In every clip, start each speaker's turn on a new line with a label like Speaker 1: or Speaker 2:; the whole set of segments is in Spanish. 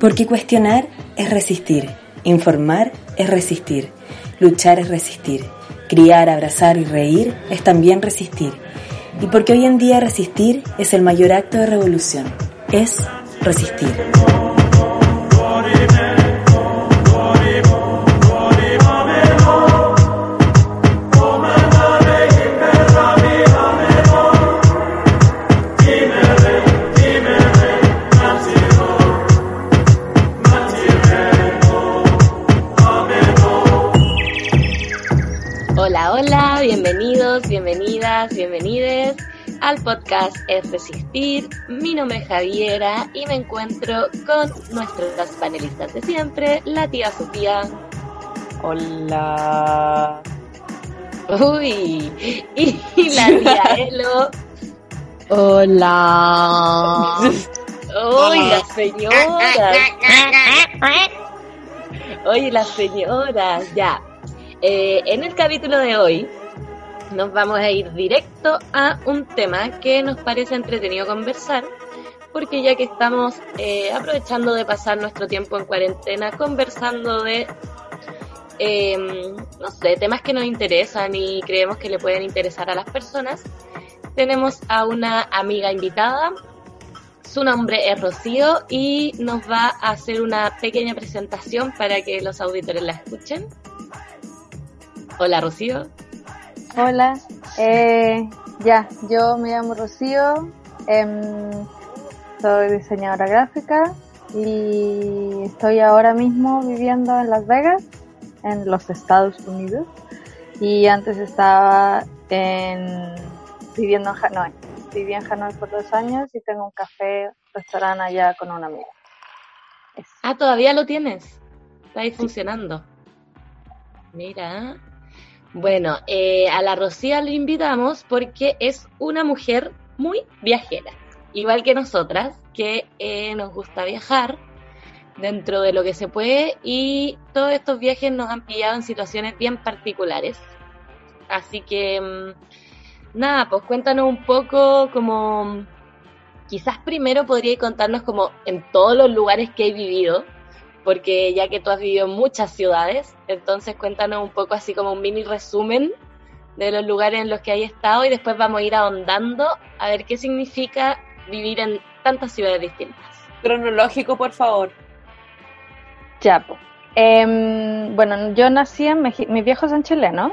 Speaker 1: Porque cuestionar es resistir, informar es resistir, luchar es resistir, criar, abrazar y reír es también resistir. Y porque hoy en día resistir es el mayor acto de revolución, es resistir.
Speaker 2: Al podcast Es Resistir. Mi nombre es Javiera y me encuentro con nuestras panelistas de siempre, la tía Sofía.
Speaker 3: Hola.
Speaker 2: Uy, y la tía Elo.
Speaker 3: Hola.
Speaker 2: Uy, la señora. Oye, las señoras, ya. Eh, en el capítulo de hoy nos vamos a ir directo a un tema que nos parece entretenido conversar, porque ya que estamos eh, aprovechando de pasar nuestro tiempo en cuarentena conversando de, em, no sé, temas que nos interesan y creemos que le pueden interesar a las personas, tenemos a una amiga invitada. Su nombre es Rocío y nos va a hacer una pequeña presentación para que los auditores la escuchen. Hola Rocío.
Speaker 4: Hola, eh, ya, yo me llamo Rocío, em, soy diseñadora gráfica y estoy ahora mismo viviendo en Las Vegas, en los Estados Unidos, y antes estaba en, viviendo en Hanoi. Viví en Hanoi por dos años y tengo un café, restaurante allá con una amiga.
Speaker 2: Ah, todavía lo tienes. Está ahí funcionando. Mira, bueno, eh, a la Rocía le invitamos porque es una mujer muy viajera, igual que nosotras, que eh, nos gusta viajar dentro de lo que se puede y todos estos viajes nos han pillado en situaciones bien particulares. Así que, mm, nada, pues cuéntanos un poco como, quizás primero podría contarnos como en todos los lugares que he vivido, porque ya que tú has vivido en muchas ciudades, entonces cuéntanos un poco así como un mini resumen de los lugares en los que hay estado y después vamos a ir ahondando a ver qué significa vivir en tantas ciudades distintas.
Speaker 3: Cronológico, por favor.
Speaker 4: Ya, eh, bueno, yo nací en México, mis viejos son chilenos,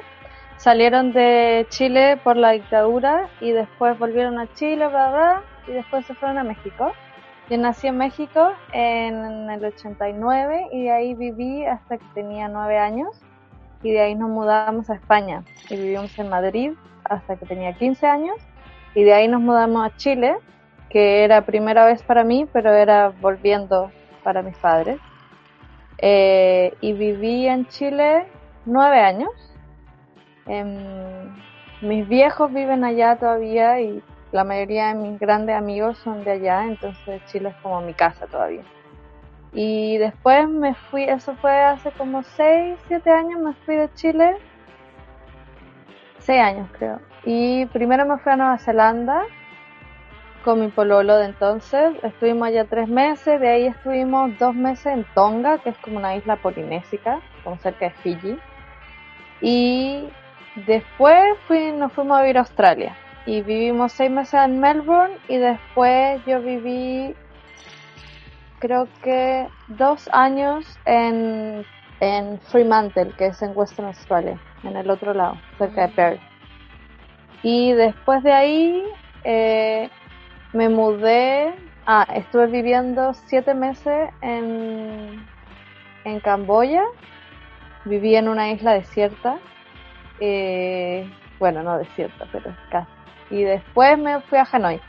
Speaker 4: salieron de Chile por la dictadura y después volvieron a Chile, bla, bla, y después se fueron a México. Yo nací en México en el 89 y de ahí viví hasta que tenía 9 años y de ahí nos mudamos a España y vivimos en Madrid hasta que tenía 15 años y de ahí nos mudamos a Chile, que era primera vez para mí, pero era volviendo para mis padres. Eh, y viví en Chile 9 años. Em, mis viejos viven allá todavía y la mayoría de mis grandes amigos son de allá, entonces Chile es como mi casa todavía. Y después me fui, eso fue hace como 6, 7 años, me fui de Chile. 6 años creo. Y primero me fui a Nueva Zelanda con mi pololo de entonces. Estuvimos allá 3 meses, de ahí estuvimos 2 meses en Tonga, que es como una isla polinésica, como cerca de Fiji. Y después fui, nos fuimos a vivir a Australia y vivimos seis meses en Melbourne y después yo viví creo que dos años en, en Fremantle, que es en Western Australia, en el otro lado, cerca de Perth. Y después de ahí eh, me mudé, ah, estuve viviendo siete meses en, en Camboya, viví en una isla desierta, eh, bueno, no desierta, pero casi y después me fui a Hanoi.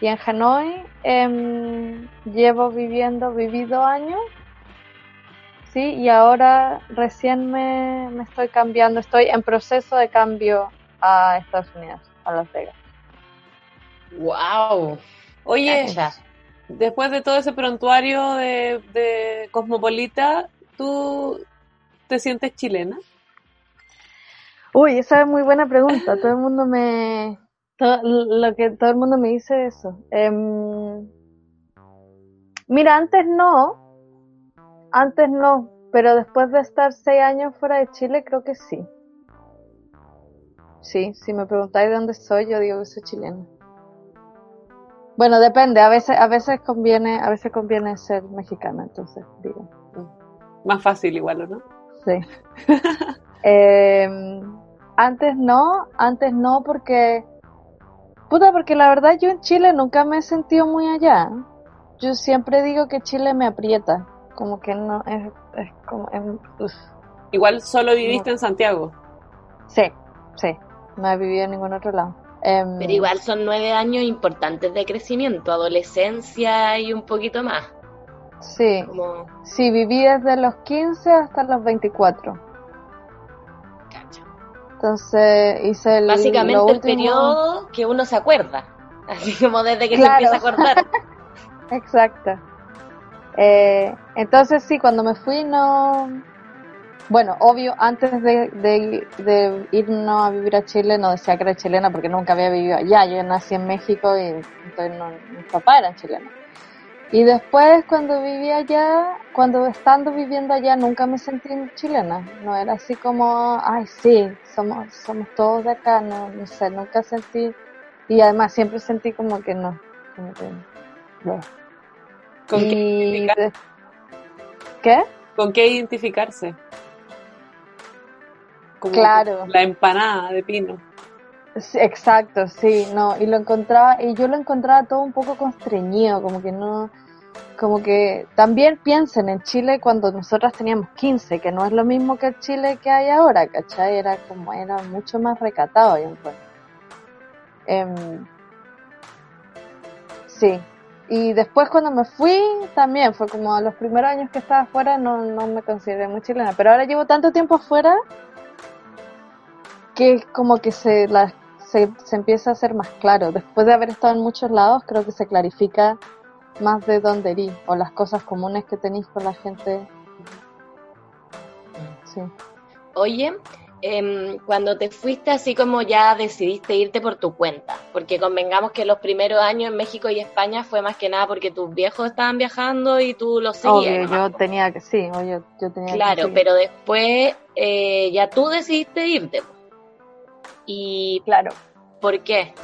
Speaker 4: Y en Hanoi em, llevo viviendo, viví dos años, sí, y ahora recién me, me estoy cambiando, estoy en proceso de cambio a Estados Unidos, a Las Vegas.
Speaker 3: ¡Wow! Oye, después de todo ese prontuario de, de Cosmopolita, ¿tú te sientes chilena?
Speaker 4: Uy, esa es muy buena pregunta. Todo el mundo me, lo que todo el mundo me dice eso. Em, mira, antes no, antes no, pero después de estar seis años fuera de Chile, creo que sí. Sí, si me preguntáis de dónde soy, yo digo que soy chilena. Bueno, depende, a veces, a veces conviene, a veces conviene ser mexicana, entonces digo.
Speaker 3: Más fácil igual, ¿o no?
Speaker 4: Sí. Eh, antes no, antes no porque... Puta, porque la verdad yo en Chile nunca me he sentido muy allá. Yo siempre digo que Chile me aprieta, como que no, es, es como... es- uf.
Speaker 3: Igual solo viviste en Santiago.
Speaker 4: Sí, sí, no he vivido en ningún otro lado. Em,
Speaker 2: Pero igual son nueve años importantes de crecimiento, adolescencia y un poquito más.
Speaker 4: Sí,
Speaker 2: Como,
Speaker 4: sí, viví desde los 15 hasta los 24. Entonces hice el...
Speaker 2: Básicamente
Speaker 4: lo
Speaker 2: el
Speaker 4: último-
Speaker 2: periodo que uno se acuerda. Así como desde que
Speaker 4: Claro.
Speaker 2: se empieza a acordar.
Speaker 4: Exacto. Eh, entonces sí, cuando me fui no... Bueno, obvio, antes de, de, de irnos a vivir a Chile no decía que era chilena porque nunca había vivido allá. Yo nací en México y entonces no, mis papás eran chilenos. Y después cuando viví allá, cuando estando viviendo allá nunca me sentí chilena. No era así como, ay sí, somos, somos todos de acá, no, no sé, nunca sentí. Y además siempre sentí como que no, como que... no.
Speaker 3: ¿Con, qué,
Speaker 4: Y
Speaker 3: identificar-
Speaker 4: de- ¿Qué?
Speaker 3: con qué identificarse? Como
Speaker 4: Claro.
Speaker 3: La empanada de pino.
Speaker 4: Exacto, sí, no, y lo encontraba, y yo lo encontraba todo un poco constreñido, como que no, como que también piensen en Chile cuando nosotras teníamos 15, que no es lo mismo que el Chile que hay ahora, ¿cachai? Era como, era mucho más recatado, yo. Em, sí, y después cuando me fui, también fue como los primeros años que estaba afuera, no, no me consideré muy chilena, pero ahora llevo tanto tiempo afuera que como que se, la, se, se empieza a hacer más claro. Después de haber estado en muchos lados, creo que se clarifica más de dónde erí o las cosas comunes que tenéis con la gente. Sí.
Speaker 2: Oye, em, cuando te fuiste así como ya decidiste irte por tu cuenta, porque convengamos que los primeros años en México y España fue más que nada porque tus viejos estaban viajando y tú los seguías.
Speaker 4: Obvio, yo tenía que, sí, obvio, yo tenía
Speaker 2: Claro,
Speaker 4: que
Speaker 2: pero después eh, ya tú decidiste irte. ¿Y
Speaker 4: Claro.
Speaker 2: por qué?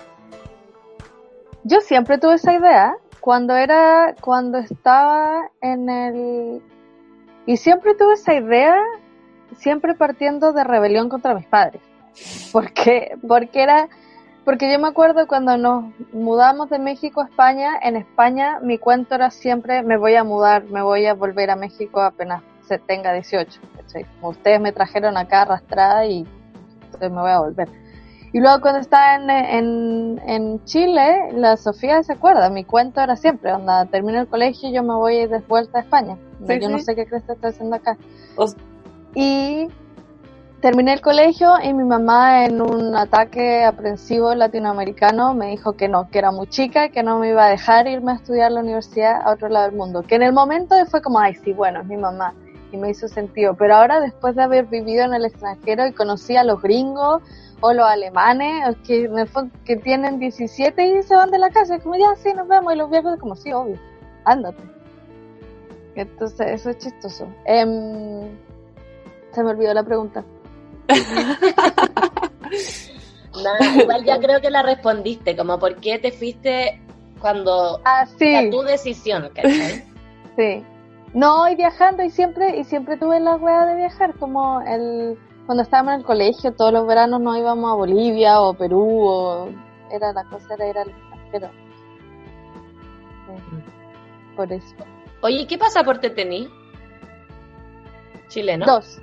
Speaker 4: Yo siempre tuve esa idea cuando era, cuando estaba en el... Y siempre tuve esa idea, siempre partiendo de rebelión contra mis padres. Porque, porque era, porque yo me acuerdo cuando nos mudamos de México a España, en España mi cuento era siempre me voy a mudar, me voy a volver a México apenas se tenga 18. ¿cachai? Como ustedes me trajeron acá arrastrada y me voy a volver. Y luego cuando estaba en, en, en Chile, la Sofía se acuerda, mi cuento era siempre, onda, termino el colegio y yo me voy de vuelta a España.
Speaker 3: Sí,
Speaker 4: yo no sé qué crees que estoy haciendo acá. Y terminé el colegio y mi mamá en un ataque aprensivo latinoamericano me dijo que no, que era muy chica y que no me iba a dejar irme a estudiar a la universidad a otro lado del mundo. Que en el momento fue como, ay, sí, bueno, es mi mamá. Y me hizo sentido. Pero ahora, después de haber vivido en el extranjero y conocí a los gringos o los alemanes, que en el fondo que tienen 17 y se van de la casa, como ya, sí, nos vemos. Y los viejos, como, sí, obvio, ándate. Entonces, eso es chistoso. Em, se me olvidó la pregunta.
Speaker 2: Nada, igual ya creo que la respondiste, como por qué te fuiste cuando
Speaker 4: Ah, sí.
Speaker 2: tu decisión, ¿cachai?
Speaker 4: Sí. No, y viajando, y siempre, y siempre tuve la wea de viajar, como el, cuando estábamos en el colegio, todos los veranos nos íbamos a Bolivia o Perú, o era la cosa era ir al extranjero. Sí. Por eso.
Speaker 2: Oye, ¿qué pasaporte tení? Chileno.
Speaker 4: Dos.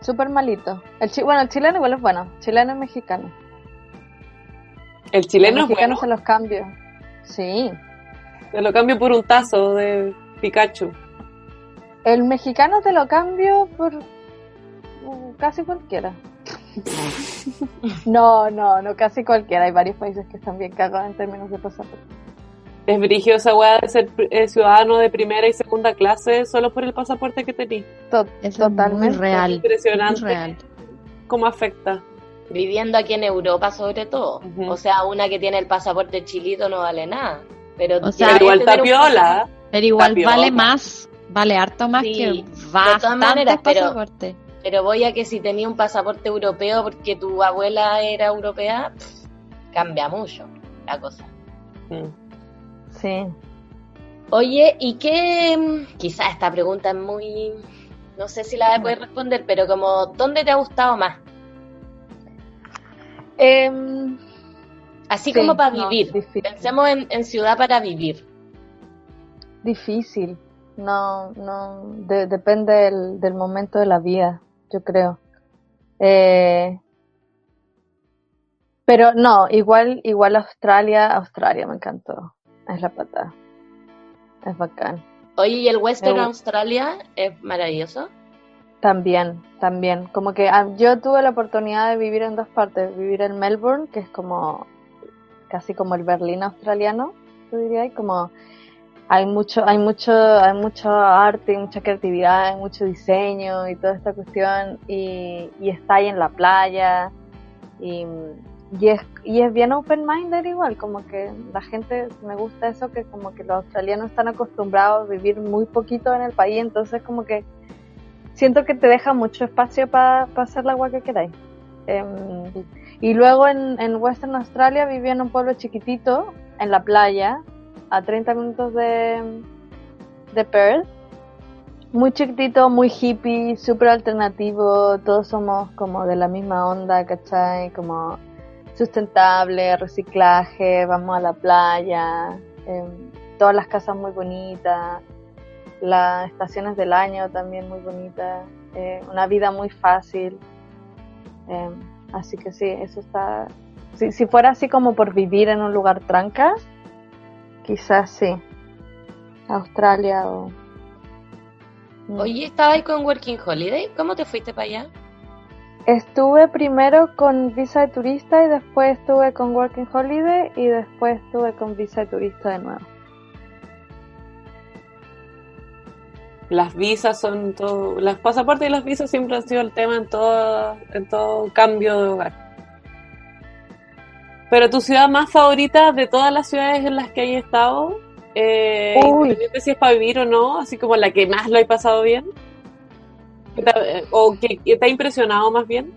Speaker 4: Súper malito. El chi- bueno, el chileno igual es bueno. Chileno y mexicano.
Speaker 3: El chileno
Speaker 4: el
Speaker 3: es
Speaker 4: mexicano
Speaker 3: bueno.
Speaker 4: se los cambio. Sí.
Speaker 3: Te lo cambio por un tazo de Pikachu.
Speaker 4: El mexicano te lo cambio por casi cualquiera. No, no, no casi cualquiera. Hay varios países que están bien cagados en términos de pasaporte.
Speaker 3: Es brigio esa weá de ser eh, ciudadano de primera y segunda clase solo por el pasaporte que tenés.
Speaker 4: To-
Speaker 5: Eso es muy
Speaker 4: totalmente.
Speaker 5: real.
Speaker 3: Impresionante
Speaker 5: Muy real.
Speaker 3: cómo afecta.
Speaker 2: Viviendo aquí en Europa sobre todo. O sea, una que tiene el pasaporte chilito no vale nada. Pero
Speaker 5: O sea,
Speaker 3: Pero igual tapiola.
Speaker 5: Pero igual
Speaker 3: Tapiola.
Speaker 5: vale más Vale harto más
Speaker 2: Sí,
Speaker 5: que bastantes
Speaker 2: maneras,
Speaker 5: pasaportes.
Speaker 2: Pero voy a que si tenía un pasaporte europeo porque tu abuela era europea, pff, cambia mucho la cosa.
Speaker 4: Sí.
Speaker 2: Oye, ¿y qué? mm, Quizás esta pregunta es muy... No sé si la voy a poder responder, pero como, ¿dónde te ha gustado más?
Speaker 4: Em,
Speaker 2: Así
Speaker 4: Sí,
Speaker 2: como para
Speaker 4: no,
Speaker 2: vivir.
Speaker 4: difícil.
Speaker 2: Pensemos en, en ciudad para vivir.
Speaker 4: difícil. No, no, de- depende del, del momento de la vida, yo creo. Eh, pero no, igual, igual Australia, Australia me encantó. Es la patada. Es bacán.
Speaker 2: Oye, ¿y el Western
Speaker 4: Me
Speaker 2: Australia es maravilloso?
Speaker 4: También, también. Como que ah, yo tuve la oportunidad de vivir en dos partes. Vivir en Melbourne, que es como casi como el Berlín australiano, yo diría, y como hay mucho, hay mucho, hay mucho arte, mucha creatividad, hay mucho diseño y toda esta cuestión, y, y está ahí en la playa, y, y es, y es bien open-minded igual, como que la gente, me gusta eso, que como que los australianos están acostumbrados a vivir muy poquito en el país, entonces como que siento que te deja mucho espacio para hacer la agua que queráis. Em, y luego en, Western Australia vivía en un pueblo chiquitito, en la playa, a 30 minutos de, de Perth. Muy chiquitito, muy hippie, súper alternativo, todos somos como de la misma onda, ¿cachai? Como sustentable, reciclaje, vamos a la playa, em, todas las casas muy bonitas, las estaciones del año también muy bonitas, eh, una vida muy fácil. Eh, así que sí, eso está... Si, si fuera así como por vivir en un lugar tranca, quizás sí. Australia o... Mm.
Speaker 2: Oye, estaba ahí con Working Holiday. ¿Cómo te fuiste para allá?
Speaker 4: Estuve primero con visa de turista y después estuve con Working Holiday y después estuve con visa de turista de nuevo.
Speaker 3: Las visas son todo, los pasaportes y las visas siempre han sido el tema en todo, en todo cambio de hogar. Pero tu ciudad más favorita de todas las ciudades en las que hay estado, eh, independiente si es para vivir o no, así como la que más lo he pasado bien, ¿Qué te- o que, que te ha impresionado más bien.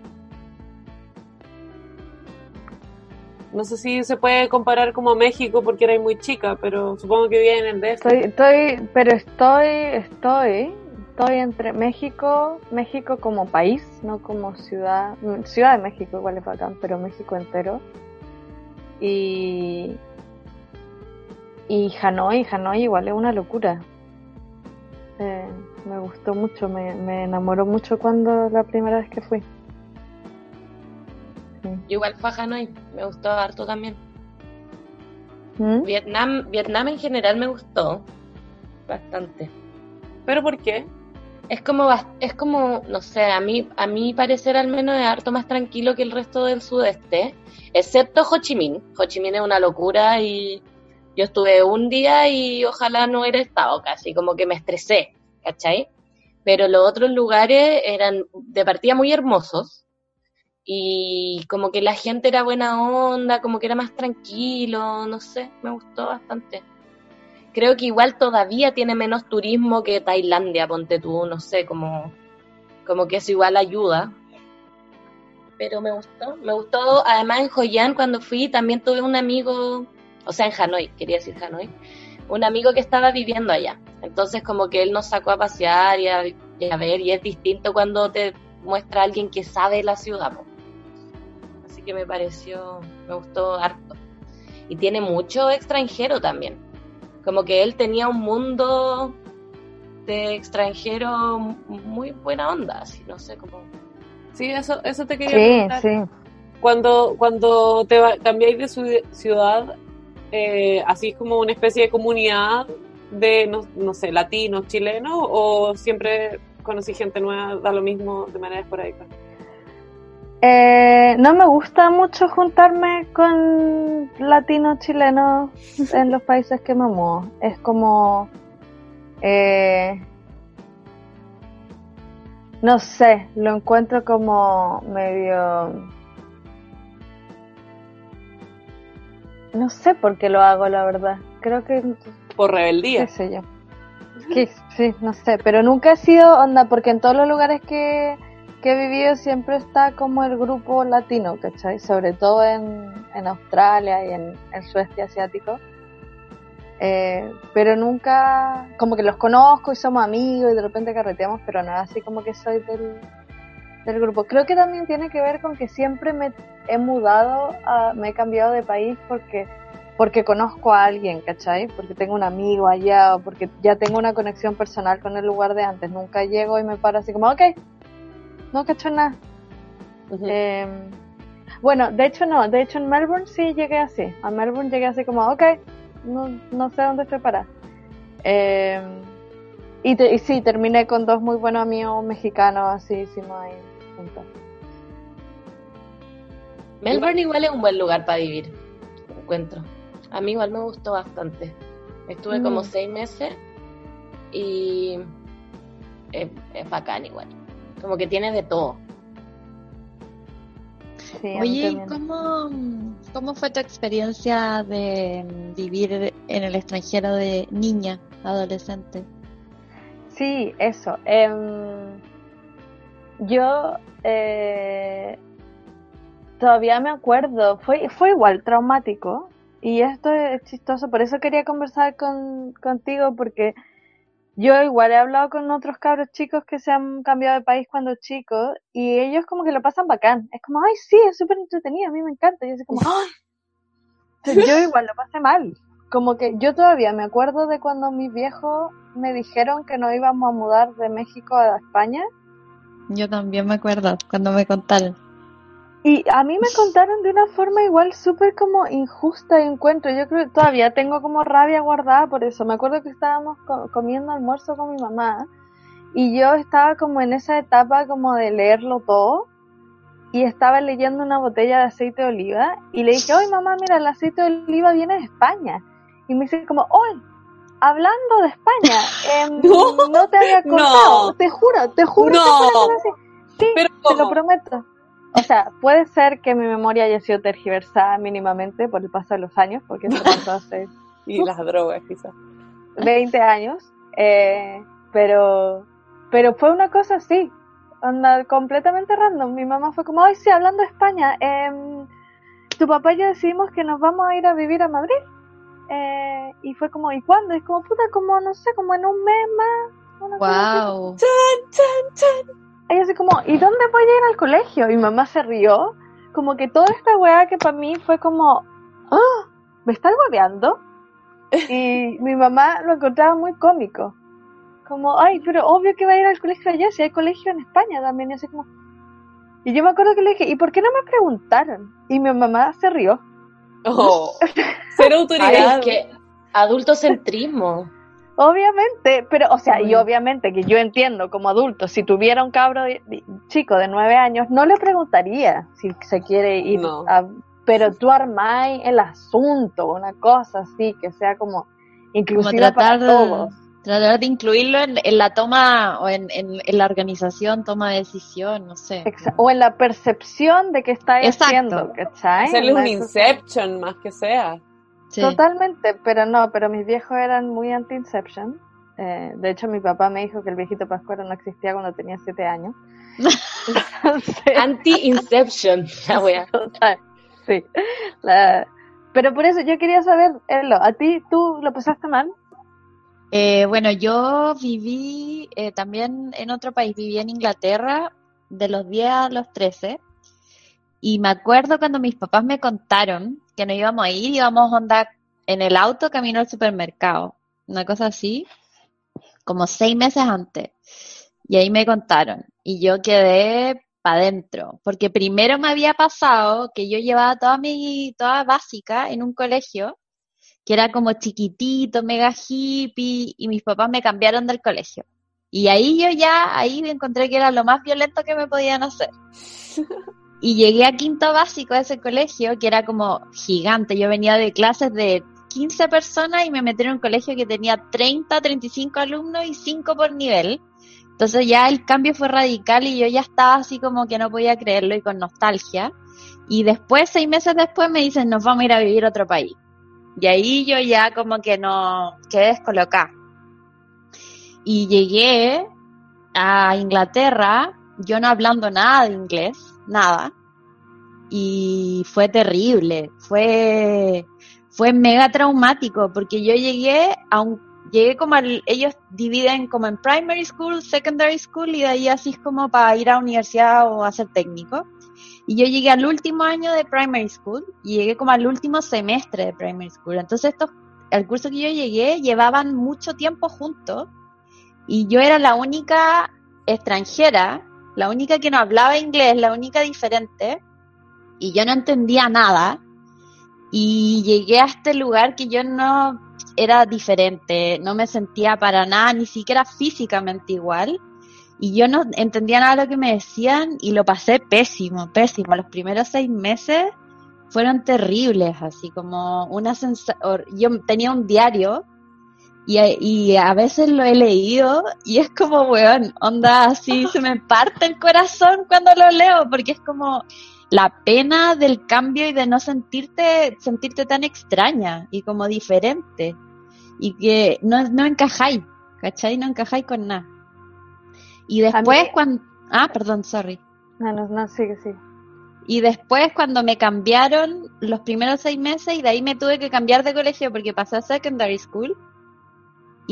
Speaker 3: No sé si se puede comparar como México porque era muy chica, pero supongo que vive en el DF.
Speaker 4: Estoy, estoy, pero estoy, estoy, estoy entre México, México como país, no como ciudad, Ciudad de México igual es bacán, pero México entero. Y, y Hanoi, Hanoi igual es una locura. Eh, me gustó mucho, me, me enamoró mucho cuando la primera vez que fui. Sí.
Speaker 2: Yo igual fue a Hanoi. Me gustó harto también.
Speaker 4: ¿Mm?
Speaker 2: Vietnam, Vietnam en general me gustó bastante.
Speaker 3: ¿Pero por qué?
Speaker 2: Es como, es como, no sé, a mí, a mi parecer al menos es harto más tranquilo que el resto del sudeste, excepto Ho Chi Minh. Ho Chi Minh es una locura y yo estuve un día y ojalá no hubiera estado casi, como que me estresé, ¿cachai? Pero los otros lugares eran de partida muy hermosos y como que la gente era buena onda, como que era más tranquilo, no sé, me gustó bastante. Creo que igual todavía tiene menos turismo que Tailandia, ponte tú, no sé, como, como que eso igual ayuda. Pero me gustó, me gustó. Además en Hoi An cuando fui también tuve un amigo, o sea en Hanoi, quería decir Hanoi, un amigo que estaba viviendo allá. Entonces como que él nos sacó a pasear y a, ver, y es distinto cuando te muestra a alguien que sabe la ciudad. Así que me pareció, me gustó harto. Y tiene mucho extranjero también como que él tenía un mundo de extranjero muy buena onda, así, no sé cómo.
Speaker 3: Sí, eso, eso te quería
Speaker 4: Sí,
Speaker 3: preguntar.
Speaker 4: sí.
Speaker 3: Cuando, cuando te va- cambiáis de su- ciudad, eh, así es como una especie de comunidad de, no, no sé, latinos, chilenos, o siempre conocí gente nueva, da lo mismo de manera esporádica.
Speaker 4: Eh, no me gusta mucho juntarme con latinos chilenos en los países que me muevo. Es como... eh, no sé, lo encuentro como medio... No sé por qué lo hago, la verdad. Creo que...
Speaker 3: Por rebeldía.
Speaker 4: qué sé yo. Que, sí, no sé, pero nunca he sido onda, porque en todos los lugares que, que he vivido siempre está como el grupo latino, ¿cachai? Sobre todo en, en Australia y en el sudeste asiático. Eh, pero nunca, como que los conozco y somos amigos y de repente carreteamos, pero nada, así como que soy del, del grupo. Creo que también tiene que ver con que siempre me he mudado, me he cambiado de país porque porque conozco a alguien, ¿cachai? Porque tengo un amigo allá o porque ya tengo una conexión personal con el lugar de antes. Nunca llego y me paro así como, ok, no cacho nada. Eh, bueno, de hecho no, de hecho en Melbourne sí llegué así. A Melbourne llegué así como, ok, no, no sé dónde estoy parada. Eh, y, te- y sí, terminé con dos muy buenos amigos mexicanos, así hicimos ahí juntos.
Speaker 2: Melbourne igual es un buen lugar para vivir, encuentro. A mí igual me gustó bastante. Estuve
Speaker 4: Mm.
Speaker 2: como seis meses y es, es bacán igual. Como que tiene de todo.
Speaker 4: Sí,
Speaker 5: Oye. ¿cómo, ¿cómo fue tu experiencia de vivir en el extranjero de niña, adolescente?
Speaker 4: Sí, eso. Em, yo eh, todavía me acuerdo, fue, fue igual traumático y esto es chistoso, por eso quería conversar con, contigo porque yo igual he hablado con otros cabros chicos que se han cambiado de país cuando chicos y ellos como que lo pasan bacán. Es como, ay, sí, es súper entretenido, a mí me encanta. Y yo así como, ay, yo igual lo pasé mal. Como que yo todavía me acuerdo de cuando mis viejos me dijeron que nos íbamos a mudar de México a España
Speaker 5: Yo también me acuerdo cuando me contaron.
Speaker 4: Y a mí me contaron de una forma igual súper como injusta y encuentro. Yo creo que todavía tengo como rabia guardada por eso. Me acuerdo que estábamos co- comiendo almuerzo con mi mamá y yo estaba como en esa etapa como de leerlo todo y estaba leyendo una botella de aceite de oliva y le dije, oye mamá, mira, el aceite de oliva viene de España. Y me dice como, oye, hablando de España, em,
Speaker 3: No,
Speaker 4: no, te había
Speaker 3: no.
Speaker 4: contado, te juro, te juro
Speaker 3: No.
Speaker 4: cosa así. Sí,
Speaker 3: Pero
Speaker 4: te lo prometo. O sea, puede ser que mi memoria haya sido tergiversada mínimamente por el paso de los años, porque eso pasó hace
Speaker 3: Y las drogas, quizás.
Speaker 4: 20 años, eh, pero, pero fue una cosa así, onda, completamente random. Mi mamá fue como, ay, sí, hablando de España, em, tu papá y yo decidimos que nos vamos a ir a vivir a Madrid. Eh, y fue como, ¿y cuándo? Y es como, puta, como, no sé, como en un mes más. una cosa así.
Speaker 5: Wow.
Speaker 4: Y así como, ¿y dónde voy a ir al colegio? Y mi mamá se rió, como que toda esta weá que para mí fue como, ah, ¿me estás hueveando? Y mi mamá lo encontraba muy cómico. Como, ay, pero obvio que va a ir al colegio allá, si hay colegio en España también. Y así como, y yo me acuerdo que le dije, ¿y por qué no me preguntaron? Y mi mamá se rió.
Speaker 3: Oh, cero
Speaker 2: Ay,
Speaker 3: autoridad.
Speaker 2: es que adultocentrismo.
Speaker 4: Obviamente, pero, o sea, y obviamente que yo entiendo como adulto, si tuviera un cabro de- de- chico de nueve años, no le preguntaría si se quiere ir
Speaker 3: No.
Speaker 4: a, pero tú armáis el asunto, una cosa así, que sea como
Speaker 5: Como
Speaker 4: inclusiva
Speaker 5: tratar,
Speaker 4: para todos.
Speaker 5: tratar de incluirlo en, en la toma o en, en- en la organización, toma de decisión, no sé.
Speaker 4: O en la percepción de que estáis
Speaker 5: Exacto.
Speaker 4: haciendo, ¿cachai?
Speaker 3: Hacerle un Inception más que sea.
Speaker 5: Sí.
Speaker 4: Totalmente, pero no, pero mis viejos eran muy anti-inception. Eh, de hecho, mi papá me dijo que el viejito Pascuero no existía cuando tenía siete años.
Speaker 2: Anti-inception, la wea.
Speaker 4: total, sí. La- Pero por eso yo quería saber, Elo, ¿a ti tú lo pasaste mal?
Speaker 5: Eh, bueno, yo viví eh, también en otro país, viví en Inglaterra de los 10 a los 13 y me acuerdo cuando mis papás me contaron que no íbamos a ir, íbamos a andar en el auto camino al supermercado, una cosa así, como seis meses antes. Y ahí me contaron y yo quedé para adentro, porque primero me había pasado que yo llevaba toda mi, toda básica en un colegio que era como chiquitito, mega hippie, y mis papás me cambiaron del colegio. Y ahí yo ya, ahí encontré que era lo más violento que me podían hacer. Y llegué a quinto básico de ese colegio, que era como gigante. Yo venía de clases de 15 personas y me metí en un colegio que tenía 30, 35 alumnos y 5 por nivel. Entonces ya el cambio fue radical y yo ya estaba así como que no podía creerlo y con nostalgia. Y después, seis meses después, me dicen, nos vamos a ir a vivir a otro país. Y ahí yo ya como que no quedé descolocada. Y llegué a Inglaterra, yo no hablando nada de inglés, nada. Y fue terrible, fue, fue mega traumático, porque yo llegué a un, llegué como ellos dividen como en primary school, secondary school, y de ahí así es como para ir a universidad o a ser técnico. Y yo llegué al último año de primary school y llegué como al último semestre de primary school. Entonces estos, el curso que yo llegué llevaban mucho tiempo juntos y yo era la única extranjera, la única que no hablaba inglés, la única diferente y yo no entendía nada y llegué a este lugar que yo no era diferente, no me sentía para nada, ni siquiera físicamente igual y yo no entendía nada de lo que me decían y lo pasé pésimo, pésimo. Los primeros seis meses fueron terribles, así como una sensación. Yo tenía un diario y, y, a veces lo he leído y es como, weón, onda así, se me parte el corazón cuando lo leo, porque es como la pena del cambio y de no sentirte, sentirte tan extraña y como diferente. Y que no, no encajáis, ¿cachai? No encajáis con nada. Y después cuando... Ah, perdón, sorry.
Speaker 4: No, no, no, sigue, sí.
Speaker 5: Y después cuando me cambiaron los primeros seis meses y de ahí me tuve que cambiar de colegio porque pasé a secondary school.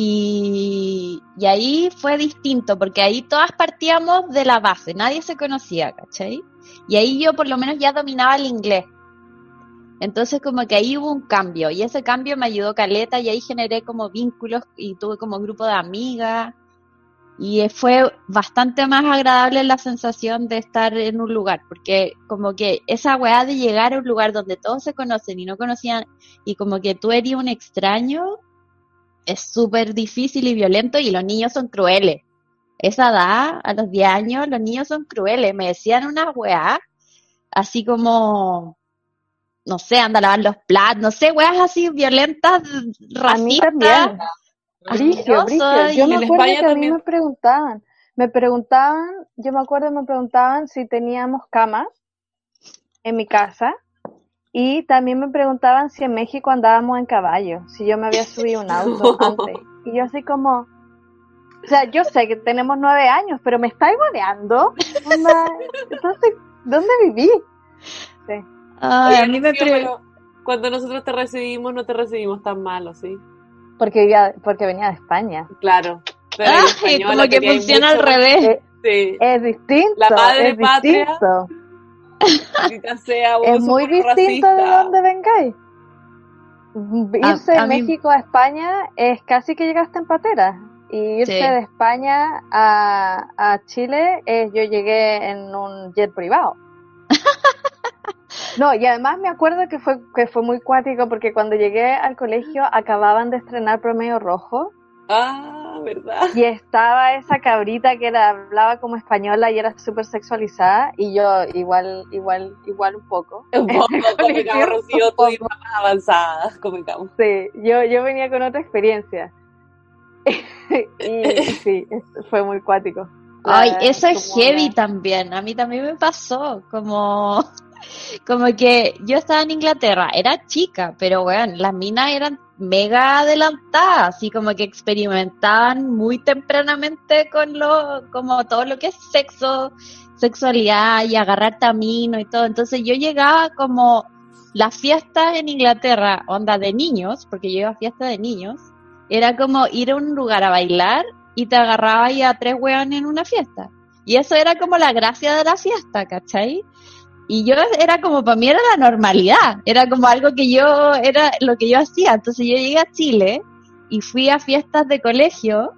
Speaker 5: Y, y ahí fue distinto porque ahí todas partíamos de la base, nadie se conocía, ¿cachai? Y ahí yo por lo menos ya dominaba el inglés. Entonces como que ahí hubo un cambio y ese cambio me ayudó caleta y ahí generé como vínculos y tuve como grupo de amigas y fue bastante más agradable la sensación de estar en un lugar, porque como que esa weá de llegar a un lugar donde todos se conocen y no conocían, y como que tú eres un extraño, es súper difícil y violento y los niños son crueles. Esa edad, a los 10 años, los niños son crueles. Me decían una weá, así como, no sé, anda a lavar los platos, no sé, weas así violentas, racistas.
Speaker 4: Brigio, brigio. Yo me acuerdo que a mí me preguntaban, me preguntaban, yo me acuerdo me preguntaban si teníamos camas en mi casa y también me preguntaban si en México andábamos en caballo, si yo me había subido un auto antes. Y yo así como, o sea, yo sé que tenemos nueve años, pero me estáis boneando. Entonces, ¿dónde viví?
Speaker 3: Sí. a mí me cuando nosotros te recibimos, no te recibimos tan malo, ¿sí?
Speaker 4: Porque, porque venía de España.
Speaker 3: Claro.
Speaker 5: Pero ah, como que funciona al revés.
Speaker 4: Es, sí. es distinto.
Speaker 3: La madre
Speaker 4: es
Speaker 3: patria.
Speaker 4: Distinto. Sea es muy distinto de donde vengáis. Irse de México a España es casi que llegaste en patera. Y irse de España a, a Chile es yo llegué en un jet privado. No, y además me acuerdo que fue, que fue muy cuático porque cuando llegué al colegio acababan de estrenar Promedio Rojo.
Speaker 3: Ah, ¿verdad?
Speaker 4: Y estaba esa cabrita que era, hablaba como española y era súper sexualizada y yo igual, igual, igual un poco.
Speaker 3: Un poco, convengamos, Rocío, tú más avanzada, convengamos.
Speaker 4: Sí, yo, yo venía con otra experiencia. y sí, fue muy cuático.
Speaker 5: Ay, eso es heavy también. A mí también me pasó. Como como que yo estaba en Inglaterra, era chica, pero bueno, las minas eran mega adelantadas, así como que experimentaban muy tempranamente con lo, como todo lo que es sexo, sexualidad y agarrar camino y todo. Entonces yo llegaba como las fiestas en Inglaterra, onda de niños, porque yo iba a fiestas de niños, era como ir a un lugar a bailar y te agarraba ya a tres weones en una fiesta. Y eso era como la gracia de la fiesta, ¿cachai? Y yo era como, para mí era la normalidad, era como algo que yo, era lo que yo hacía. Entonces yo llegué a Chile y fui a fiestas de colegio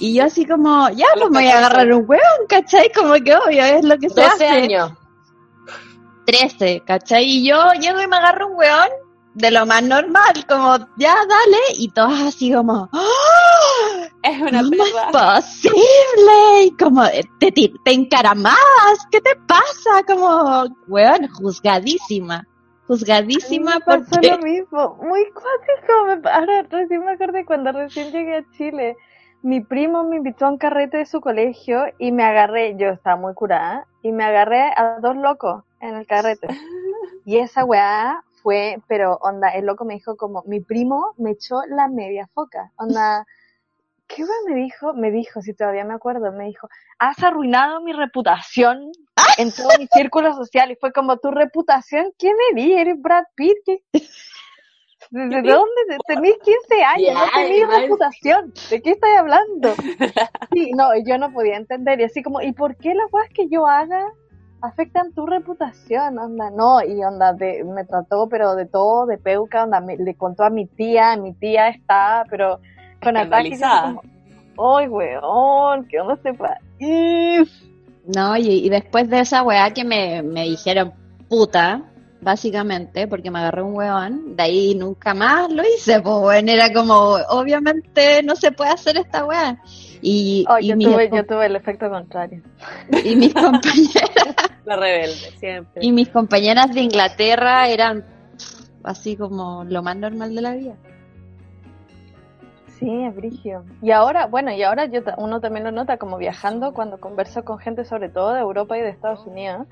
Speaker 5: y yo así como, ya, pues me voy a agarrar un hueón, ¿cachai? Como que obvio, es lo que se 12
Speaker 2: años.
Speaker 5: 13, ¿cachai? Y yo llego y me agarro un hueón de lo más normal, como, ya, dale, y todas así como, ¡Oh!
Speaker 3: Es una
Speaker 5: ¿Cómo es posible? Y como, te, te, encaramas, ¿qué te pasa? Como, weón, juzgadísima. Juzgadísima
Speaker 4: por lo mismo, muy cuático. Ahora recién me acordé cuando recién llegué a Chile. Mi primo me invitó a un carrete de su colegio y me agarré, yo estaba muy curada, y me agarré a dos locos en el carrete. Y esa weá fue, pero onda, el loco me dijo como, mi primo me echó la media foca, onda, ¿qué me dijo? Me dijo, si todavía me acuerdo, me dijo, has arruinado mi reputación en todo mi círculo social. Y fue como, ¿tu reputación? ¿Qué me di? ¿Eres Brad Pitt? ¿Qué? ¿Desde dónde? Tenés 15 años, no
Speaker 2: igual.
Speaker 4: reputación. ¿De qué estás hablando? Sí, no, yo no podía entender. Y así como, ¿y por qué las cosas que yo haga afectan tu reputación? Onda, no, y onda, de, me trató, pero de todo, de peuca, onda, me- le contó a mi tía, mi tía está, pero con ataques. como, ¡Ay, weón! ¿Qué onda este país?
Speaker 5: No, y, y después de esa weá que me, me dijeron puta, básicamente, porque me agarré un weón, de ahí nunca más lo hice, pues bueno, era como, obviamente no se puede hacer esta weá. Y, y
Speaker 4: yo, tuve, yo tuve el efecto contrario.
Speaker 5: y mis compañeras
Speaker 3: La rebelde, siempre.
Speaker 5: y mis compañeras de Inglaterra eran así como lo más normal de la vida.
Speaker 4: Sí, es brigio. Y ahora, bueno, y ahora yo, uno también lo nota como viajando cuando converso con gente sobre todo de Europa y de Estados Unidos,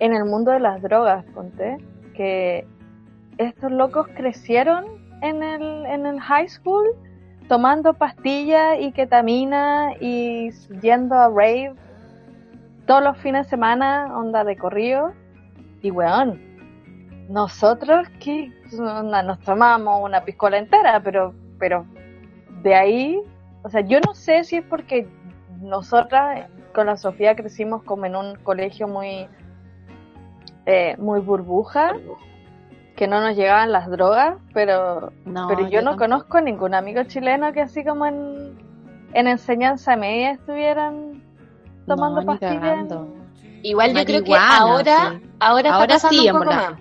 Speaker 4: en el mundo de las drogas, ponte, que estos locos crecieron en el, en el high school tomando pastillas y ketamina y yendo a rave todos los fines de semana, onda de corrido. Y weón, nosotros que nos tomamos una piscola entera, pero, pero de ahí, o sea, yo no sé si es porque nosotras con la Sofía crecimos como en un colegio muy, eh, muy burbuja, que no nos llegaban las drogas, pero,
Speaker 5: No,
Speaker 4: pero yo, no conozco ningún amigo chileno que así como en, en enseñanza media estuvieran tomando
Speaker 5: No,
Speaker 4: pastillas.
Speaker 2: Igual yo creo que ahora,
Speaker 5: sí.
Speaker 2: ahora está
Speaker 5: Ahora
Speaker 2: pasando
Speaker 5: sí,
Speaker 2: un
Speaker 5: en
Speaker 2: poco
Speaker 5: verdad.
Speaker 2: más.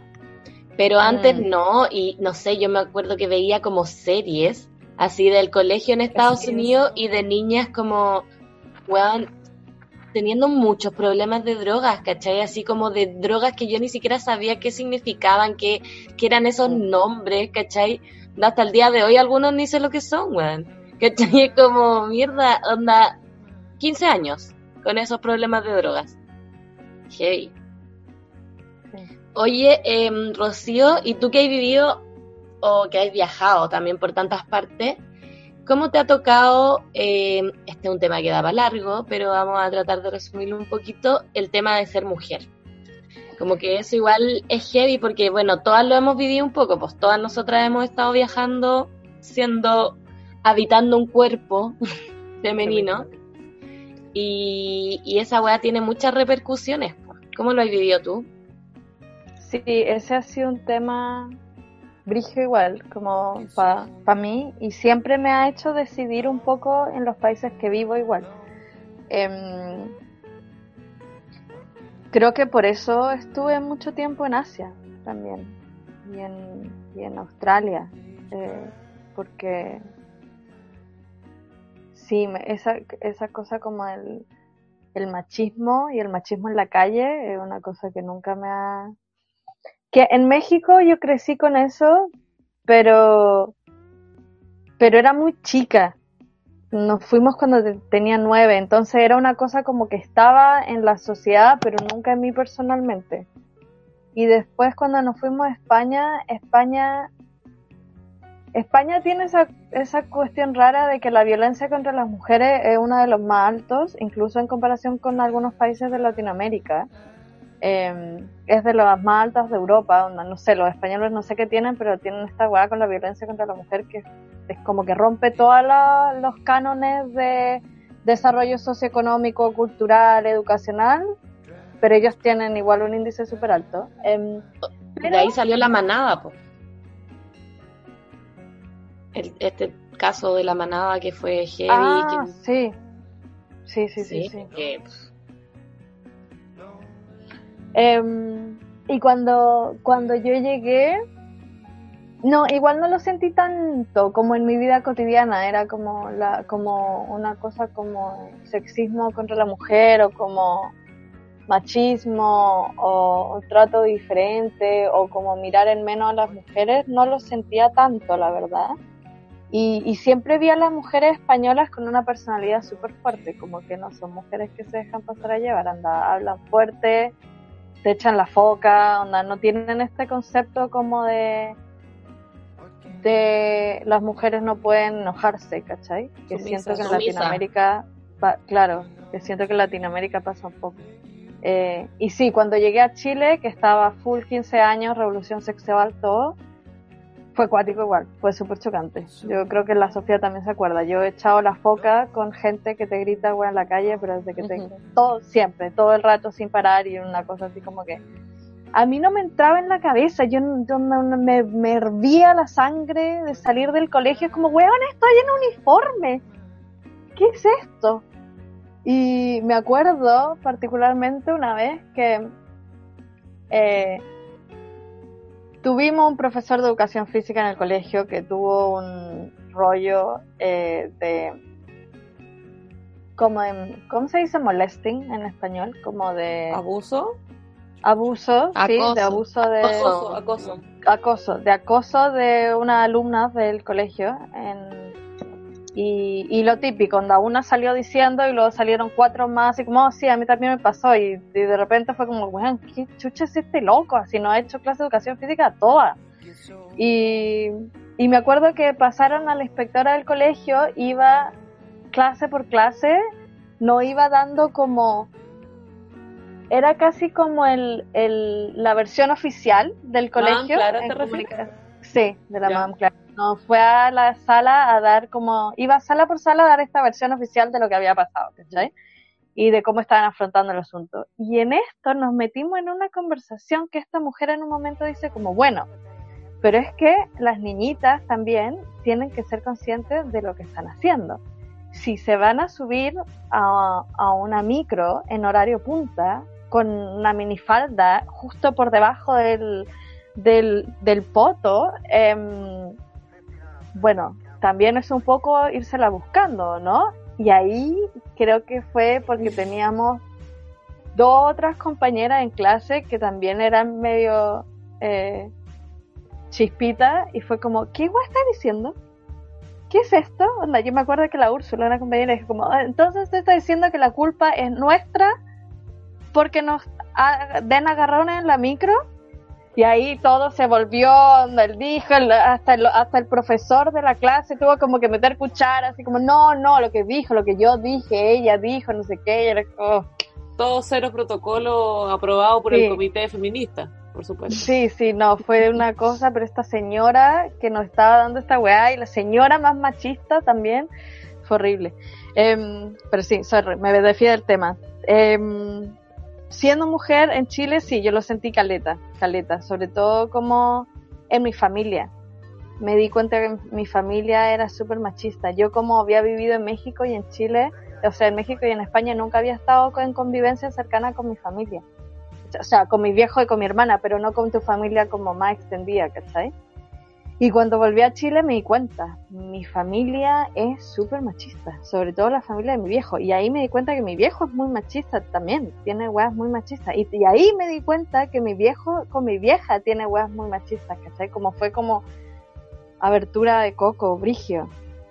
Speaker 2: Pero antes
Speaker 4: Mm.
Speaker 2: no, y no sé, yo me acuerdo que veía como series así del colegio en Estados
Speaker 4: Sí.
Speaker 2: Unidos y de niñas como, weón, teniendo muchos problemas de drogas, ¿cachai? Así como de drogas que yo ni siquiera sabía qué significaban, qué, qué eran esos nombres, ¿cachai? Hasta el día de hoy algunos ni sé lo que son, weón. ¿Cachai? Es como, mierda, onda, 15 años con esos problemas de drogas.
Speaker 4: Sí.
Speaker 2: Oye, em, Rocío, ¿y tú que has vivido o que has viajado también por tantas partes? ¿Cómo te ha tocado, em, este es un tema que daba largo, pero vamos a tratar de resumirlo un poquito, el tema de ser mujer? Como que eso igual es heavy porque, bueno, todas lo hemos vivido un poco, pues todas nosotras hemos estado viajando siendo, habitando un cuerpo femenino y, y esa weá tiene muchas repercusiones. pues. ¿Cómo lo has vivido tú?
Speaker 4: Sí, ese ha sido un tema brigio igual, como para mí, y siempre me ha hecho decidir un poco en los países que vivo igual. Em, creo que por eso estuve mucho tiempo en Asia también, y en, y en Australia, eh, porque sí, esa, esa cosa como el, el machismo y el machismo en la calle es una cosa que nunca me ha que en México yo crecí con eso, pero pero era muy chica. Nos fuimos cuando te- tenía nueve, entonces era una cosa como que estaba en la sociedad, pero nunca en mí personalmente. Y después cuando nos fuimos a España, España España tiene esa, esa cuestión rara de que la violencia contra las mujeres es uno de los más altos, incluso en comparación con algunos países de Latinoamérica eh, es de las más altas de Europa, onda, no sé, los españoles no sé qué tienen, pero tienen esta weá con la violencia contra la mujer que es como que rompe todos los cánones de desarrollo socioeconómico, cultural, educacional, pero ellos tienen igual un índice súper alto. Em,
Speaker 2: De ahí salió la manada, po. El- este caso de la manada que fue heavy.
Speaker 4: ah,
Speaker 2: que-
Speaker 4: sí. Sí, sí, sí,
Speaker 2: sí,
Speaker 4: sí.
Speaker 2: que, pff,
Speaker 4: Em, y cuando, cuando yo llegué, no, igual no lo sentí tanto como en mi vida cotidiana, era como, la, como una cosa como sexismo contra la mujer o como machismo o, o trato diferente o como mirar en menos a las mujeres, no lo sentía tanto, la verdad. Y, y siempre vi a las mujeres españolas con una personalidad súper fuerte, como que no son mujeres que se dejan pasar a llevar, anda, hablan fuerte, te echan la foca, onda, no tienen este concepto como de de las mujeres no pueden enojarse, ¿cachai? Que
Speaker 3: Sumisa,
Speaker 4: siento que en
Speaker 2: sumisa.
Speaker 4: Latinoamérica, pa- claro, que siento que en Latinoamérica pasa un poco. Eh, y sí, cuando llegué a Chile, que estaba full 15 años, revolución sexual, todo, fue cuático igual, fue súper chocante. Yo creo que la Sofía también se acuerda. Yo he echado la foca con gente que te grita, güey, en la calle, pero desde que te...
Speaker 3: Ujú.
Speaker 4: Todo, siempre, todo el rato sin parar y una cosa así como que... A mí no me entraba en la cabeza, yo, yo me, me hervía la sangre de salir del colegio, es como, weón, estoy en uniforme. ¿Qué es esto? Y me acuerdo particularmente una vez que eh, tuvimos un profesor de educación física en el colegio que tuvo un rollo eh, de como en, ¿cómo se dice molesting en español? Como de
Speaker 3: ¿Abuso?
Speaker 4: abuso, sí, de abuso de
Speaker 3: Acoso, acoso.
Speaker 4: acoso, de acoso de una alumna del colegio en- y, y lo típico, onda, una salió diciendo y luego salieron cuatro más y como, "Oh, sí, a mí también me pasó y, y de repente fue como, weón, ¿qué chucha es este loco? Así no ha hecho clase de educación física toda. Y, y me acuerdo que pasaron a la inspectora del colegio, iba clase por clase, no iba dando como era casi como el, el, la versión oficial del colegio.
Speaker 3: Clara,
Speaker 4: en
Speaker 3: ¿te
Speaker 4: Sí, de la. Madame. No, fue a la sala a dar como, iba sala por sala a dar esta versión oficial de lo que había pasado, ¿cachai? Y de cómo estaban afrontando el asunto. Y en esto nos metimos en una conversación que esta mujer en un momento dice como, bueno, pero es que las niñitas también tienen que ser conscientes de lo que están haciendo. Si se van a subir a, a una micro en horario punta con una minifalda justo por debajo del, del, del poto, em, bueno, también es un poco írsela buscando, ¿no? Y ahí creo que fue porque teníamos dos otras compañeras en clase que también eran medio eh, chispitas y fue como, ¿qué igual está diciendo? ¿Qué es esto? Yo me acuerdo que la Úrsula, una compañera, dijo como, "Ah, entonces te está diciendo que la culpa es nuestra porque nos den agarrones en la micro y ahí todo se volvió él dijo, hasta el, hasta el profesor de la clase tuvo como que meter cuchara, así como, no, no, lo que dijo, lo que yo dije, ella dijo, no sé qué, era como,
Speaker 3: Todo cero protocolo aprobado por
Speaker 4: Sí.
Speaker 3: el comité feminista, por supuesto.
Speaker 4: Sí, sí, no, fue una cosa, pero esta señora que nos estaba dando esta weá y la señora más machista también, fue horrible. Em, pero sí, sorry, me desfía del tema. Em, siendo mujer en Chile, sí, yo lo sentí caleta, caleta, sobre todo como en mi familia. Me di cuenta que mi familia era súper machista. Yo como había vivido en México y en Chile, o sea, en México y en España nunca había estado en convivencia cercana con mi familia o sea, con mi viejo y con mi hermana, pero no con tu familia como más extendida, ¿cachai? Y cuando volví a Chile me di cuenta, mi familia es súper machista, sobre todo la familia de mi viejo. Y ahí me di cuenta que mi viejo es muy machista también, tiene weas muy machistas. Y, y ahí me di cuenta que mi viejo con mi vieja tiene weas muy machistas, ¿cachai? Como fue como abertura de coco, brigio.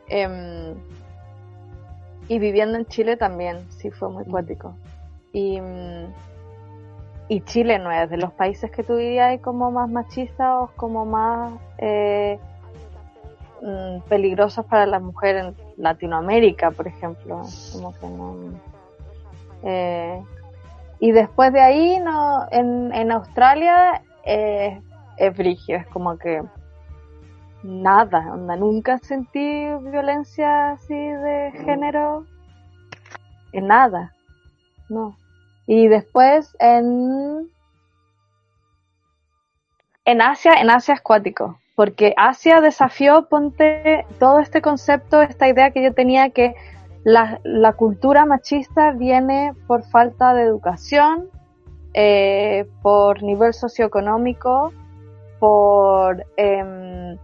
Speaker 4: Em, y viviendo en Chile también, sí fue muy cuático. Y, mm, y Chile no es de los países que tú dirías como más machistas o como más eh, mm, peligrosos para las mujeres en Latinoamérica, por ejemplo. Como que no. eh, y después de ahí, no, en, en Australia eh, es brigio, es como que nada, onda, nunca sentí violencia así de género en nada, no. Y después en en Asia, en Asia es cuático, porque Asia desafió, ponte todo este concepto, esta idea que yo tenía que la, la cultura machista viene por falta de educación, eh, por nivel socioeconómico, por em,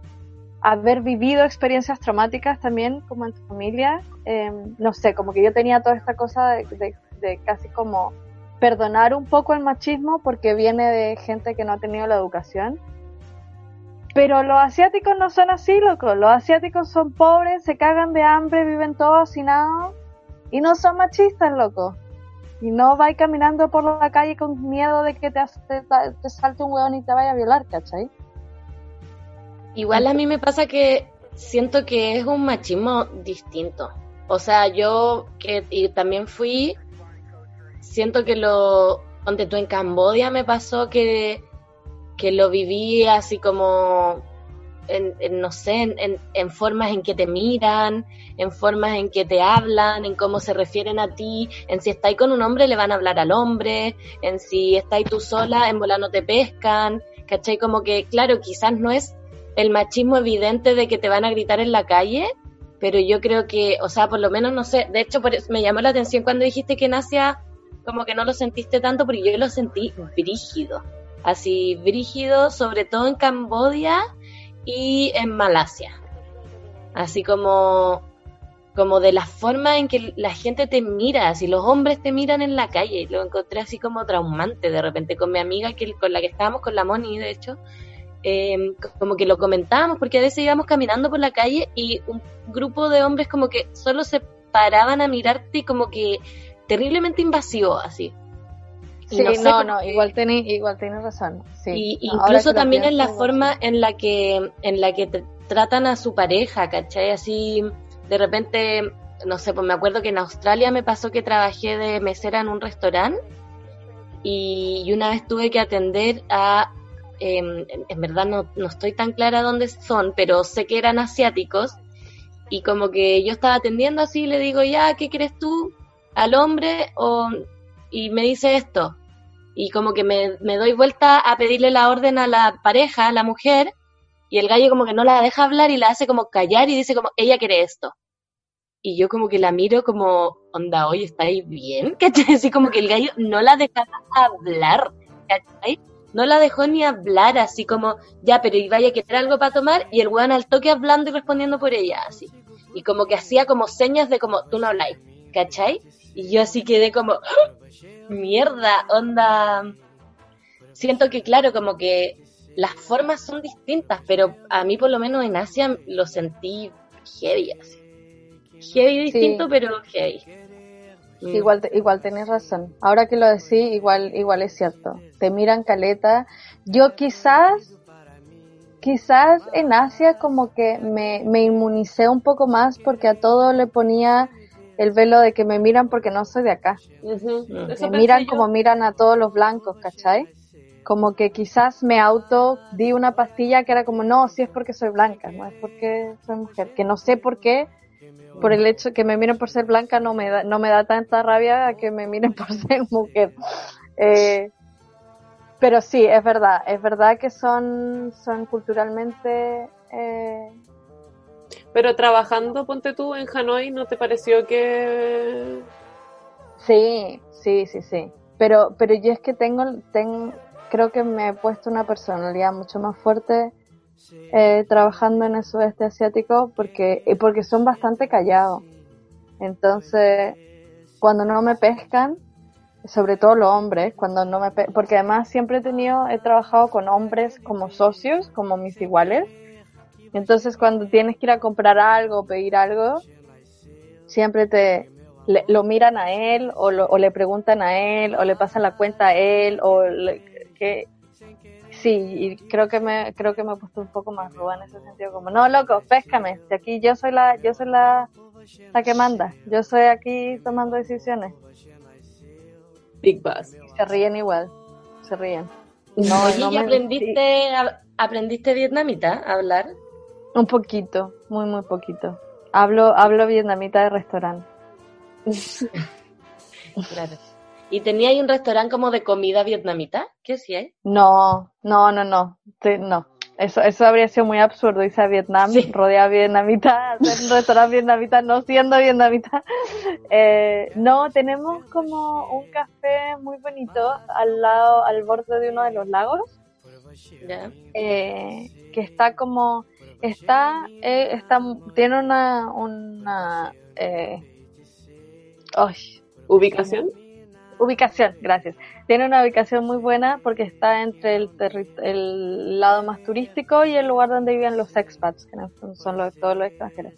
Speaker 4: haber vivido experiencias traumáticas también como en tu familia, em, no sé, como que yo tenía toda esta cosa de, de- de casi como perdonar un poco el machismo porque viene de gente que no ha tenido la educación. Pero los asiáticos no son así, loco. Los asiáticos son pobres, se cagan de hambre, viven todos hacinados y no son machistas, loco. Y no vais caminando por la calle con miedo de que te, te, te salte un hueón y te vaya a violar, ¿cachai?
Speaker 2: Igual a mí me pasa que siento que es un machismo distinto. O sea, yo que y también fui, siento que lo, donde tú en Cambodia me pasó que, que lo viví así como en, no sé, en, en, formas en que te miran, en formas en que te hablan, en cómo se refieren a ti, en si estáis con un hombre le van a hablar al hombre, en si estáis tú sola, en volar no te pescan, ¿cachai? Como que, claro, quizás no es el machismo evidente de que te van a gritar en la calle, pero yo creo que, o sea, por lo menos no sé, de hecho por me llamó la atención cuando dijiste que en como que no lo sentiste tanto, porque yo lo sentí brígido, así brígido, sobre todo en Cambodia y en Malasia. Así como, como de la forma en que la gente te mira, si los hombres te miran en la calle, lo encontré así como traumante de repente con mi amiga que, con la que estábamos, con la Moni de hecho, em, como que lo comentábamos porque a veces íbamos caminando por la calle y un grupo de hombres como que solo se paraban a mirarte y como que terriblemente invasivo así.
Speaker 4: Sí, no, no, igual tenés, igual tienes razón. Sí.
Speaker 2: Y incluso también en la forma en la que en la que tratan a su pareja, ¿cachai? Así, de repente, no sé, pues me acuerdo que en Australia me pasó que trabajé de mesera en un restaurante y, una vez tuve que atender a, em, en verdad no, no estoy tan clara dónde son, pero sé que eran asiáticos y como que yo estaba atendiendo así, le digo, ya, ¿qué crees tú? Al hombre o y me dice esto. Y como que me, doy vuelta a pedirle la orden a la pareja, a la mujer, y el gallo como que no la deja hablar y la hace como callar y dice como, ella quiere esto. Y yo como que la miro como, onda, oye, ¿estáis bien? ¿Cachai? Así como que el gallo no la dejaba hablar, ¿cachai? No la dejó ni hablar, así como, ya, pero y vaya a querer algo para tomar, y el weón al toque hablando y respondiendo por ella, así. Y como que hacía como señas de como, tú no habláis, ¿cachai? Y yo así quedé como, ¡Ah! mierda, onda. Siento que, claro, como que las formas son distintas, pero a mí por lo menos en Asia lo sentí heavy así. Heavy distinto, pero heavy.
Speaker 4: Mm. igual, igual tenés razón. Ahora que lo decís, igual, igual es cierto. Te miran caleta. Yo quizás, quizás en Asia como que me, me inmunicé un poco más porque a todo le ponía el velo de que me miran porque no soy de acá. Me miran como miran a todos los blancos, ¿cachai? Como que quizás me auto di una pastilla que era como, no, si es porque soy blanca, no es porque soy mujer. Que no sé por qué, por el hecho que me miren por ser blanca no me da, no me da tanta rabia que me miren por ser mujer. Eh, pero sí, es verdad, es verdad que son, son culturalmente eh,
Speaker 3: pero trabajando, ponte tú, en Hanoi, ¿no te pareció que...?
Speaker 4: Sí, sí, sí, sí. Pero, pero yo es que tengo, tengo, creo que me he puesto una personalidad mucho más fuerte eh, trabajando en el sudeste asiático porque, porque son bastante callados. Entonces, cuando no me pescan, sobre todo los hombres, cuando no me porque además siempre he tenido, he trabajado con hombres como socios, como mis iguales, entonces cuando tienes que ir a comprar algo o pedir algo, siempre te lo miran a él o, o, le preguntan a él o le pasan la cuenta a él o que sí y creo que me creo que me he puesto un poco más ruda en ese sentido como no loco péscame de aquí yo soy la yo soy la la que manda yo soy aquí tomando decisiones
Speaker 3: Big Bus
Speaker 4: se ríen igual se ríen.
Speaker 2: No, ¿y aprendiste aprendiste vietnamita a hablar
Speaker 4: un poquito, muy, muy poquito. Hablo, hablo vietnamita de restaurante.
Speaker 2: claro. ¿Y tenía ahí un restaurante como de comida vietnamita? ¿Qué sí hay?
Speaker 4: No, no, no, no. no. Eso, eso habría sido muy absurdo irse a Vietnam, rodear vietnamita, hacer un restaurante vietnamita, no siendo vietnamita. Eh, no, tenemos como un café muy bonito al lado, al borde de uno de los lagos. Eh, que está como está, eh, está tiene una, una eh,
Speaker 3: ubicación.
Speaker 4: Ubicación, gracias. Tiene una ubicación muy buena porque está entre el, el lado más turístico y el lugar donde viven los expats, que son los, todos los extranjeros.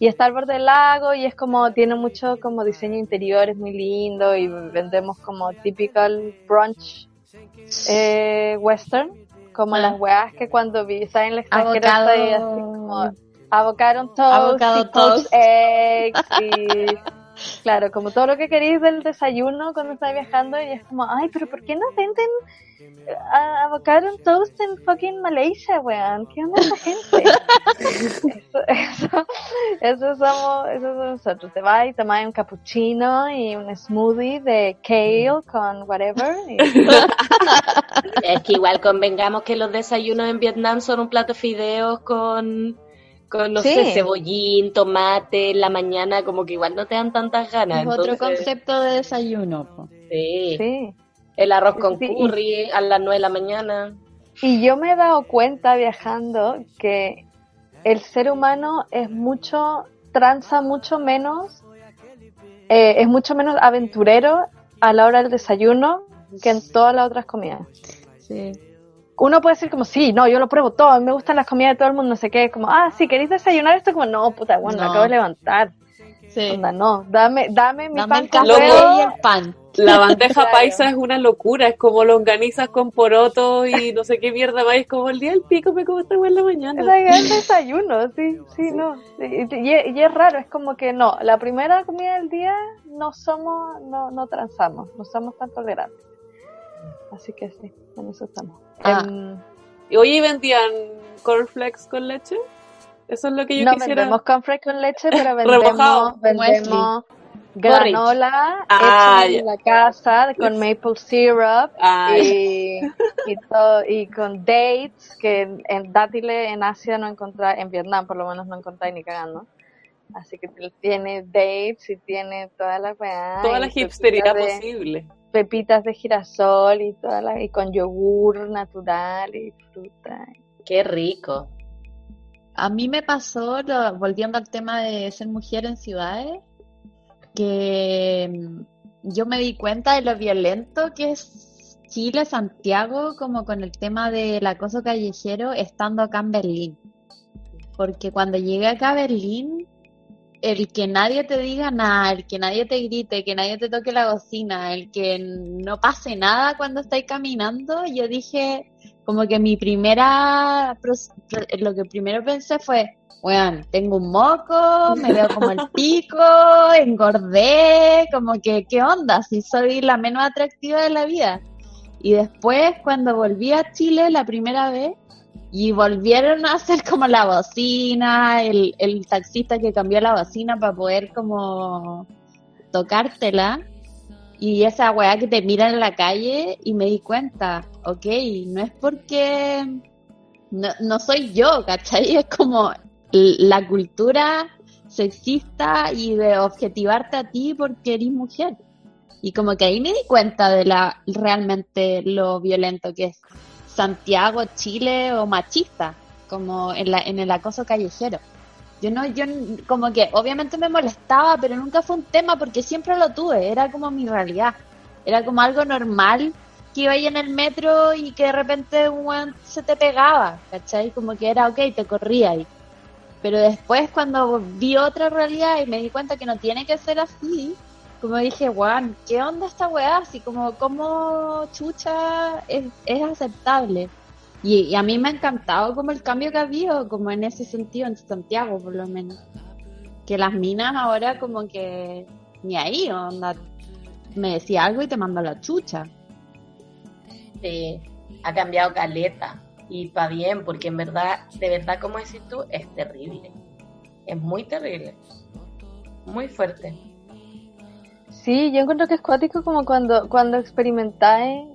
Speaker 4: Y está al borde del lago y es como, tiene mucho como diseño interior, es muy lindo y vendemos como typical brunch eh, western como
Speaker 5: Ah.
Speaker 4: las weas que cuando vi, estás en el extranjero así como avocado toast,
Speaker 5: Avocado
Speaker 4: y
Speaker 5: toast.
Speaker 4: eggs y claro, como todo lo que queréis del desayuno cuando estás viajando y es como, ay, pero ¿por qué no venden ah, avocado toast en fucking Malaysia, weón? ¿Qué onda esa gente? eso, eso, eso somos, eso somos nosotros. Te vas y tomas un cappuccino y un smoothie de kale con whatever. y-
Speaker 2: Es que igual convengamos que los desayunos en Vietnam son un plato de fideos con, con no
Speaker 4: Sí.
Speaker 2: sé, cebollín, tomate, en la mañana como que igual no te dan tantas ganas.
Speaker 5: Es otro concepto de desayuno. po.
Speaker 2: Sí.
Speaker 4: sí.
Speaker 2: El arroz con
Speaker 4: Sí,
Speaker 2: curry a las 9 de la mañana.
Speaker 4: Y yo me he dado cuenta viajando que el ser humano es mucho, tranza mucho menos, eh, es mucho menos aventurero a la hora del desayuno que en todas las otras comidas.
Speaker 5: Sí.
Speaker 4: Uno puede decir como, sí, no, yo lo pruebo todo, me gustan las comidas de todo el mundo, no sé qué, como, ah, si queréis desayunar esto, como, no, puta, bueno, me
Speaker 5: No.
Speaker 4: acabo de levantar.
Speaker 5: Sí.
Speaker 4: Onda, no, dame, dame mi
Speaker 5: Dame
Speaker 4: pan
Speaker 5: el
Speaker 4: con
Speaker 5: café
Speaker 4: huevo.
Speaker 5: y el pan.
Speaker 3: La bandeja
Speaker 4: Claro.
Speaker 3: paisa es una locura, es como longanizas con poroto y no sé qué mierda más, es como el día del pico me como esta en la mañana.
Speaker 4: Es like, el desayuno, sí, sí, no. Y, y- y es raro, es como que no, la primera comida del día no somos, no, no transamos, no somos tan tolerantes. Así que sí, en eso estamos.
Speaker 5: Ah.
Speaker 3: Oye, ¿y vendían cornflakes con leche? Eso es lo que yo
Speaker 4: no
Speaker 3: quisiera.
Speaker 4: vendemos cornflakes con leche, pero vendemos, vendemos granola
Speaker 3: Ah,
Speaker 4: hecha
Speaker 3: ya.
Speaker 4: en la casa con maple syrup
Speaker 3: Ah,
Speaker 4: y, y, todo, y con dates, que en, en dátiles en Asia no encontráis, en Vietnam por lo menos no encontráis ni cagando. Así que tiene dates y tiene toda la
Speaker 3: toda la hipstería
Speaker 4: de-
Speaker 3: posible.
Speaker 4: Pepitas de girasol y toda la, y con yogur natural y fruta.
Speaker 2: Qué rico.
Speaker 5: A mí me pasó, lo- volviendo al tema de ser mujer en ciudades, que mm, yo me di cuenta de lo violento que es Chile, Santiago, como con el tema del acoso callejero, estando acá en Berlín. Porque cuando llegué acá a Berlín, el que nadie te diga nada, el que nadie te grite, que nadie te toque la bocina, el que no pase nada cuando estáis caminando, yo dije, como que mi primera, lo que primero pensé fue, bueno, tengo un moco, me veo como el pico, engordé, como que, ¿qué onda? Si soy la menos atractiva de la vida. Y después, cuando volví a Chile la primera vez, y volvieron a hacer como la bocina, el, el taxista que cambió la bocina para poder como tocártela, y esa weá que te mira en la calle y me di cuenta, ok, no es porque no, no soy yo, ¿cachai? Es como la cultura sexista y de objetivarte a ti porque eres mujer. Y como que ahí me di cuenta de la realmente lo violento que es Santiago, Chile o machista, como en, la, en el acoso callejero. Yo no, yo como que obviamente me molestaba, pero nunca fue un tema porque siempre lo tuve, era como mi realidad. Era como algo normal que iba ahí en el metro y que de repente se te pegaba, ¿cachai? Como que era ok, te corría ahí. Pero después cuando vi otra realidad y me di cuenta que no tiene que ser así, como dije, weón, ¿qué onda esta weá? Así como, como chucha es, es aceptable. Y, a mí me ha encantado como el cambio que ha habido, como en ese sentido, en Santiago por lo menos. Que las minas ahora como que ni ahí, onda, me decía algo y te mando la chucha.
Speaker 2: Sí, ha cambiado caleta. Y para bien, porque en verdad, de verdad, como decís tú, es terrible. Es muy terrible. Muy fuerte.
Speaker 4: Sí, yo encuentro que es cuático como cuando, cuando experimentáis,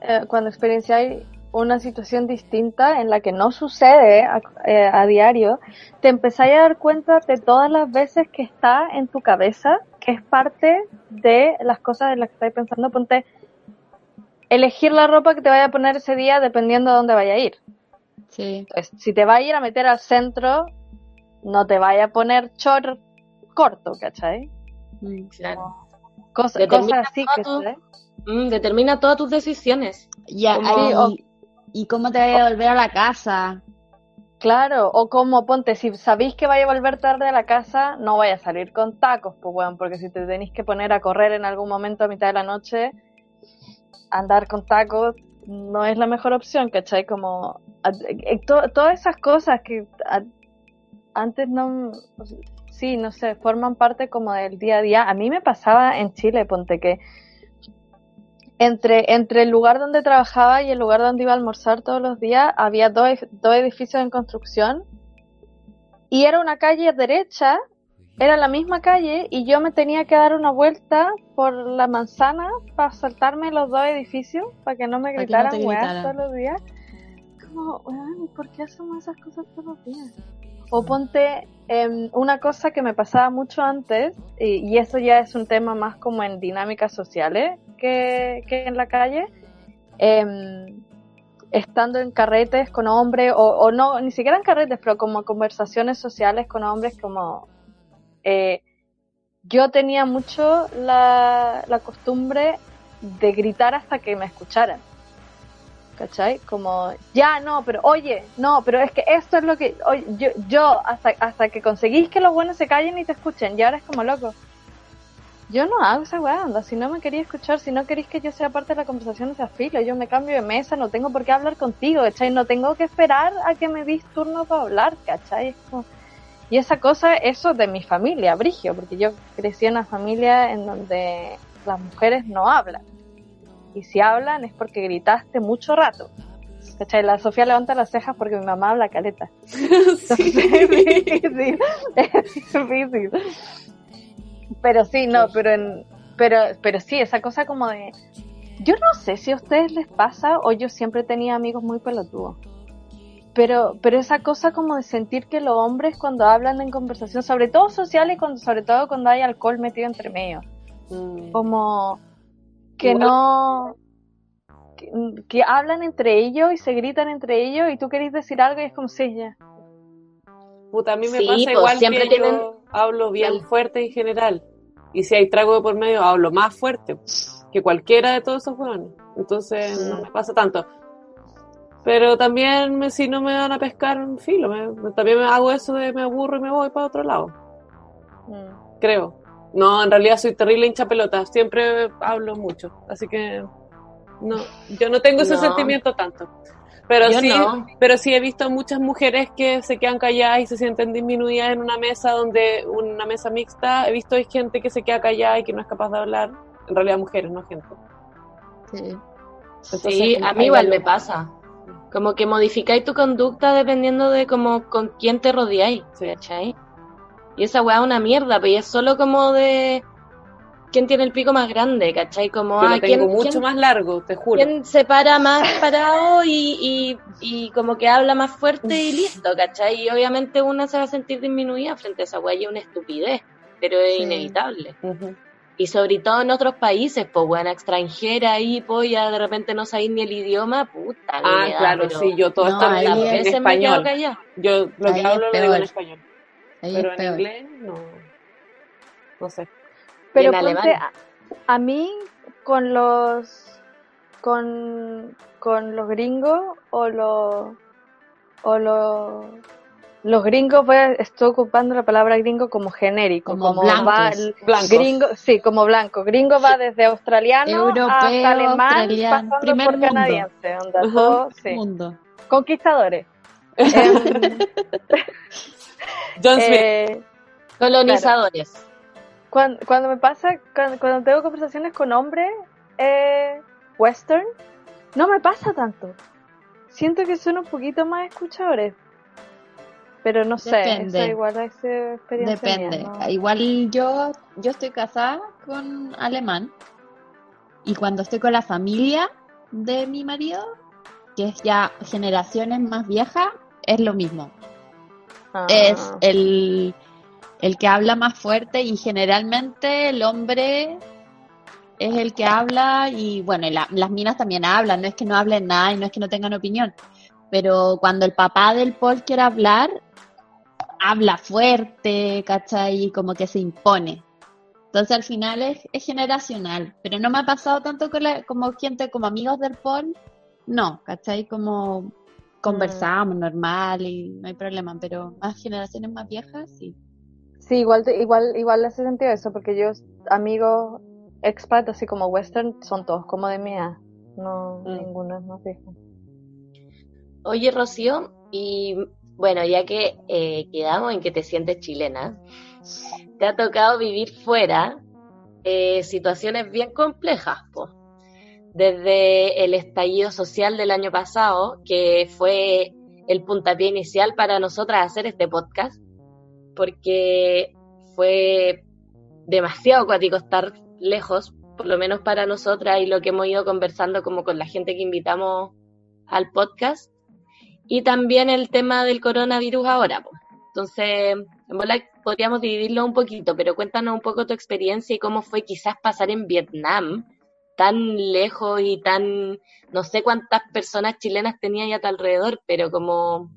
Speaker 4: eh, cuando experienciáis una situación distinta en la que no sucede a, eh, a diario, te empezáis a dar cuenta de todas las veces que está en tu cabeza, que es parte de las cosas en las que estáis pensando. Ponte, elegir la ropa que te vaya a poner ese día dependiendo de dónde vaya a ir.
Speaker 5: Sí.
Speaker 4: Entonces, si te va a ir a meter al centro, no te vaya a poner short corto, ¿cachai?
Speaker 5: Mm.
Speaker 2: Claro.
Speaker 4: Cosa-
Speaker 2: Determina
Speaker 4: cosas así,
Speaker 2: tu-
Speaker 4: ¿cachai?
Speaker 2: Mm, determina todas tus decisiones.
Speaker 5: Ya,
Speaker 2: Como-
Speaker 5: ahí-
Speaker 4: Sí, o-
Speaker 5: ¿Y cómo te vas a volver a la casa?
Speaker 4: Claro, o como ponte, si sabéis que vaya a volver tarde a la casa, no vaya a salir con tacos, pues weón, porque si te tenéis que poner a correr en algún momento a mitad de la noche, andar con tacos no es la mejor opción, ¿cachai? Como a- eh, to- todas esas cosas que a- antes no, sí, no sé, forman parte como del día a día. A mí me pasaba en Chile, ponte que entre, entre el lugar donde trabajaba y el lugar donde iba a almorzar todos los días había dos, dos edificios en construcción y era una calle derecha, era la misma calle y yo me tenía que dar una vuelta por la manzana para saltarme los dos edificios para que no me
Speaker 5: no
Speaker 4: gritaran weas
Speaker 5: gritaran.
Speaker 4: todos los días. Como, weón, ¿y por qué hacemos esas cosas todos los días? O ponte em, una cosa que me pasaba mucho antes, y, y eso ya es un tema más como en dinámicas sociales que, que en la calle, em, estando en carretes con hombres, o, no, ni siquiera en carretes, pero como conversaciones sociales con hombres, como eh, yo tenía mucho la costumbre de gritar hasta que me escucharan. ¿Cachai? Como, ya, no, pero oye, no, pero es que esto es lo que, oye, yo, yo hasta, hasta que conseguís que los buenos se callen y te escuchen, y ahora es como loco. Yo no hago esa weá, si no me quería escuchar, si no queréis que yo sea parte de la conversación, sea filo, yo me cambio de mesa, no tengo por qué hablar contigo, ¿cachai? No tengo que esperar a que me dis turno para hablar, ¿cachai? Y esa cosa, eso de mi familia, Brigio, porque yo crecí en una familia en donde las mujeres no hablan. Y si hablan es porque gritaste mucho rato. ¿Cachai? La Sofía levanta las cejas porque mi mamá habla caleta. Entonces, es difícil. Es difícil. Pero sí, no, pero en, pero, pero sí, esa cosa como de, yo no sé si a ustedes les pasa o yo siempre tenía amigos muy pelotudos. Pero, pero esa cosa como de sentir que los hombres cuando hablan en conversación, sobre todo social y cuando, sobre todo cuando hay alcohol metido entre medio,
Speaker 3: Mm.
Speaker 4: como que no, que, que hablan entre ellos y se gritan entre ellos y tú querés decir algo y es como sí, ya.
Speaker 3: Puta, a mí me
Speaker 2: Sí,
Speaker 3: pasa
Speaker 2: pues,
Speaker 3: igual
Speaker 2: siempre
Speaker 3: que
Speaker 2: tienen-
Speaker 3: yo hablo bien fuerte en general. Y si hay trago de por medio, hablo más fuerte que cualquiera de todos esos hueones. Entonces no me pasa tanto. Pero también me- si no me van a pescar, filo. me- también me hago eso de me aburro y me voy para otro lado.
Speaker 4: Mm.
Speaker 3: Creo. No, en realidad soy terrible hincha pelota. Siempre hablo mucho. Así que no, yo no tengo ese
Speaker 2: No.
Speaker 3: sentimiento tanto. Pero
Speaker 2: Yo
Speaker 3: sí,
Speaker 2: no.
Speaker 3: pero sí he visto muchas mujeres que se quedan calladas y se sienten disminuidas en una mesa donde una mesa mixta. He visto hay gente que se queda callada y que no es capaz de hablar. En realidad mujeres, no gente.
Speaker 5: Sí.
Speaker 3: Entonces,
Speaker 2: Sí, a mí igual me pasa. Como que modificáis tu conducta dependiendo de como con quién te rodeáis,
Speaker 3: Sí.
Speaker 2: ¿cachai? Y esa weá es una mierda, pero es solo como de quién tiene el pico más grande, ¿cachai? Como,
Speaker 3: Yo
Speaker 2: ah,
Speaker 3: lo tengo
Speaker 2: ¿quién,
Speaker 3: mucho
Speaker 2: quién-
Speaker 3: más largo, te juro.
Speaker 2: quién se para más parado y, y, y como que habla más fuerte y listo, ¿cachai? Y obviamente una se va a sentir disminuida frente a esa weá y es una estupidez, pero es
Speaker 4: Sí.
Speaker 2: inevitable. Y sobre todo en otros países, pues, buena extranjera ahí, pues, ya de repente no sabéis ni el idioma, puta.
Speaker 3: Ah, claro,
Speaker 2: pero
Speaker 3: sí, yo todo
Speaker 5: No,
Speaker 3: esto
Speaker 5: ahí
Speaker 3: en, español. Yo lo
Speaker 5: Ahí
Speaker 3: que
Speaker 5: es
Speaker 3: hablo lo digo en español.
Speaker 5: Ahí
Speaker 3: Pero en
Speaker 5: peor.
Speaker 3: inglés no. No sé.
Speaker 4: Pero
Speaker 2: en
Speaker 4: ponte,
Speaker 2: alemán.
Speaker 4: a, a mí con los con, con los gringos o los o los los gringos voy a- estoy ocupando la palabra gringo como genérico
Speaker 5: Como
Speaker 4: como,
Speaker 5: blancos.
Speaker 4: va
Speaker 3: Blancos.
Speaker 4: gringo sí como blanco gringo va desde australiano
Speaker 5: Europeo,
Speaker 4: hasta alemán
Speaker 5: australiano,
Speaker 4: pasando
Speaker 5: primer
Speaker 4: por
Speaker 5: mundo.
Speaker 4: canadiense onda, sí.
Speaker 5: Mundo.
Speaker 4: conquistadores Em,
Speaker 3: John Smith.
Speaker 4: eh,
Speaker 2: Colonizadores.
Speaker 4: Cuando, cuando me pasa, cuando, cuando tengo conversaciones con hombres eh, western, no me pasa tanto. Siento que son un poquito más escuchadores. Pero no sé,
Speaker 5: Depende.
Speaker 4: eso igual es experiencia
Speaker 5: Depende.
Speaker 4: mía, ¿no?
Speaker 5: Igual yo, yo estoy casada con alemán y cuando estoy con la familia de mi marido, que es ya generaciones más viejas, es lo mismo.
Speaker 4: Ah,
Speaker 5: Es el, el que habla más fuerte y generalmente el hombre es el que habla y bueno, y la- las minas también hablan, no es que no hablen nada y no es que no tengan opinión, pero cuando el papá del Paul quiere hablar, habla fuerte, ¿cachai? Y como que se impone. Entonces al final es, es generacional, pero no me ha pasado tanto con la- como gente, como amigos del Paul, no, ¿cachai? Como conversamos normal y no hay problema, pero más generaciones más viejas, sí.
Speaker 4: Sí, igual, te- igual, igual hace sentido eso, porque yo, amigos expat, así como western, son todos como de mi edad. no,
Speaker 3: Mm.
Speaker 4: ninguno es más viejo.
Speaker 2: Oye, Rocío, y bueno, ya que eh, quedamos en que te sientes chilena, te ha tocado vivir fuera eh, situaciones bien complejas, po. Desde el estallido social del año pasado, que fue el puntapié inicial para nosotras hacer este podcast, porque fue demasiado cuático estar lejos, por lo menos para nosotras y lo que hemos ido conversando como con la gente que invitamos al podcast y también el tema del coronavirus ahora. po. Entonces, podríamos dividirlo un poquito, pero cuéntanos un poco tu experiencia y cómo fue quizás pasar en Vietnam tan lejos y tan, no sé cuántas personas chilenas tenía ya a tu alrededor, pero como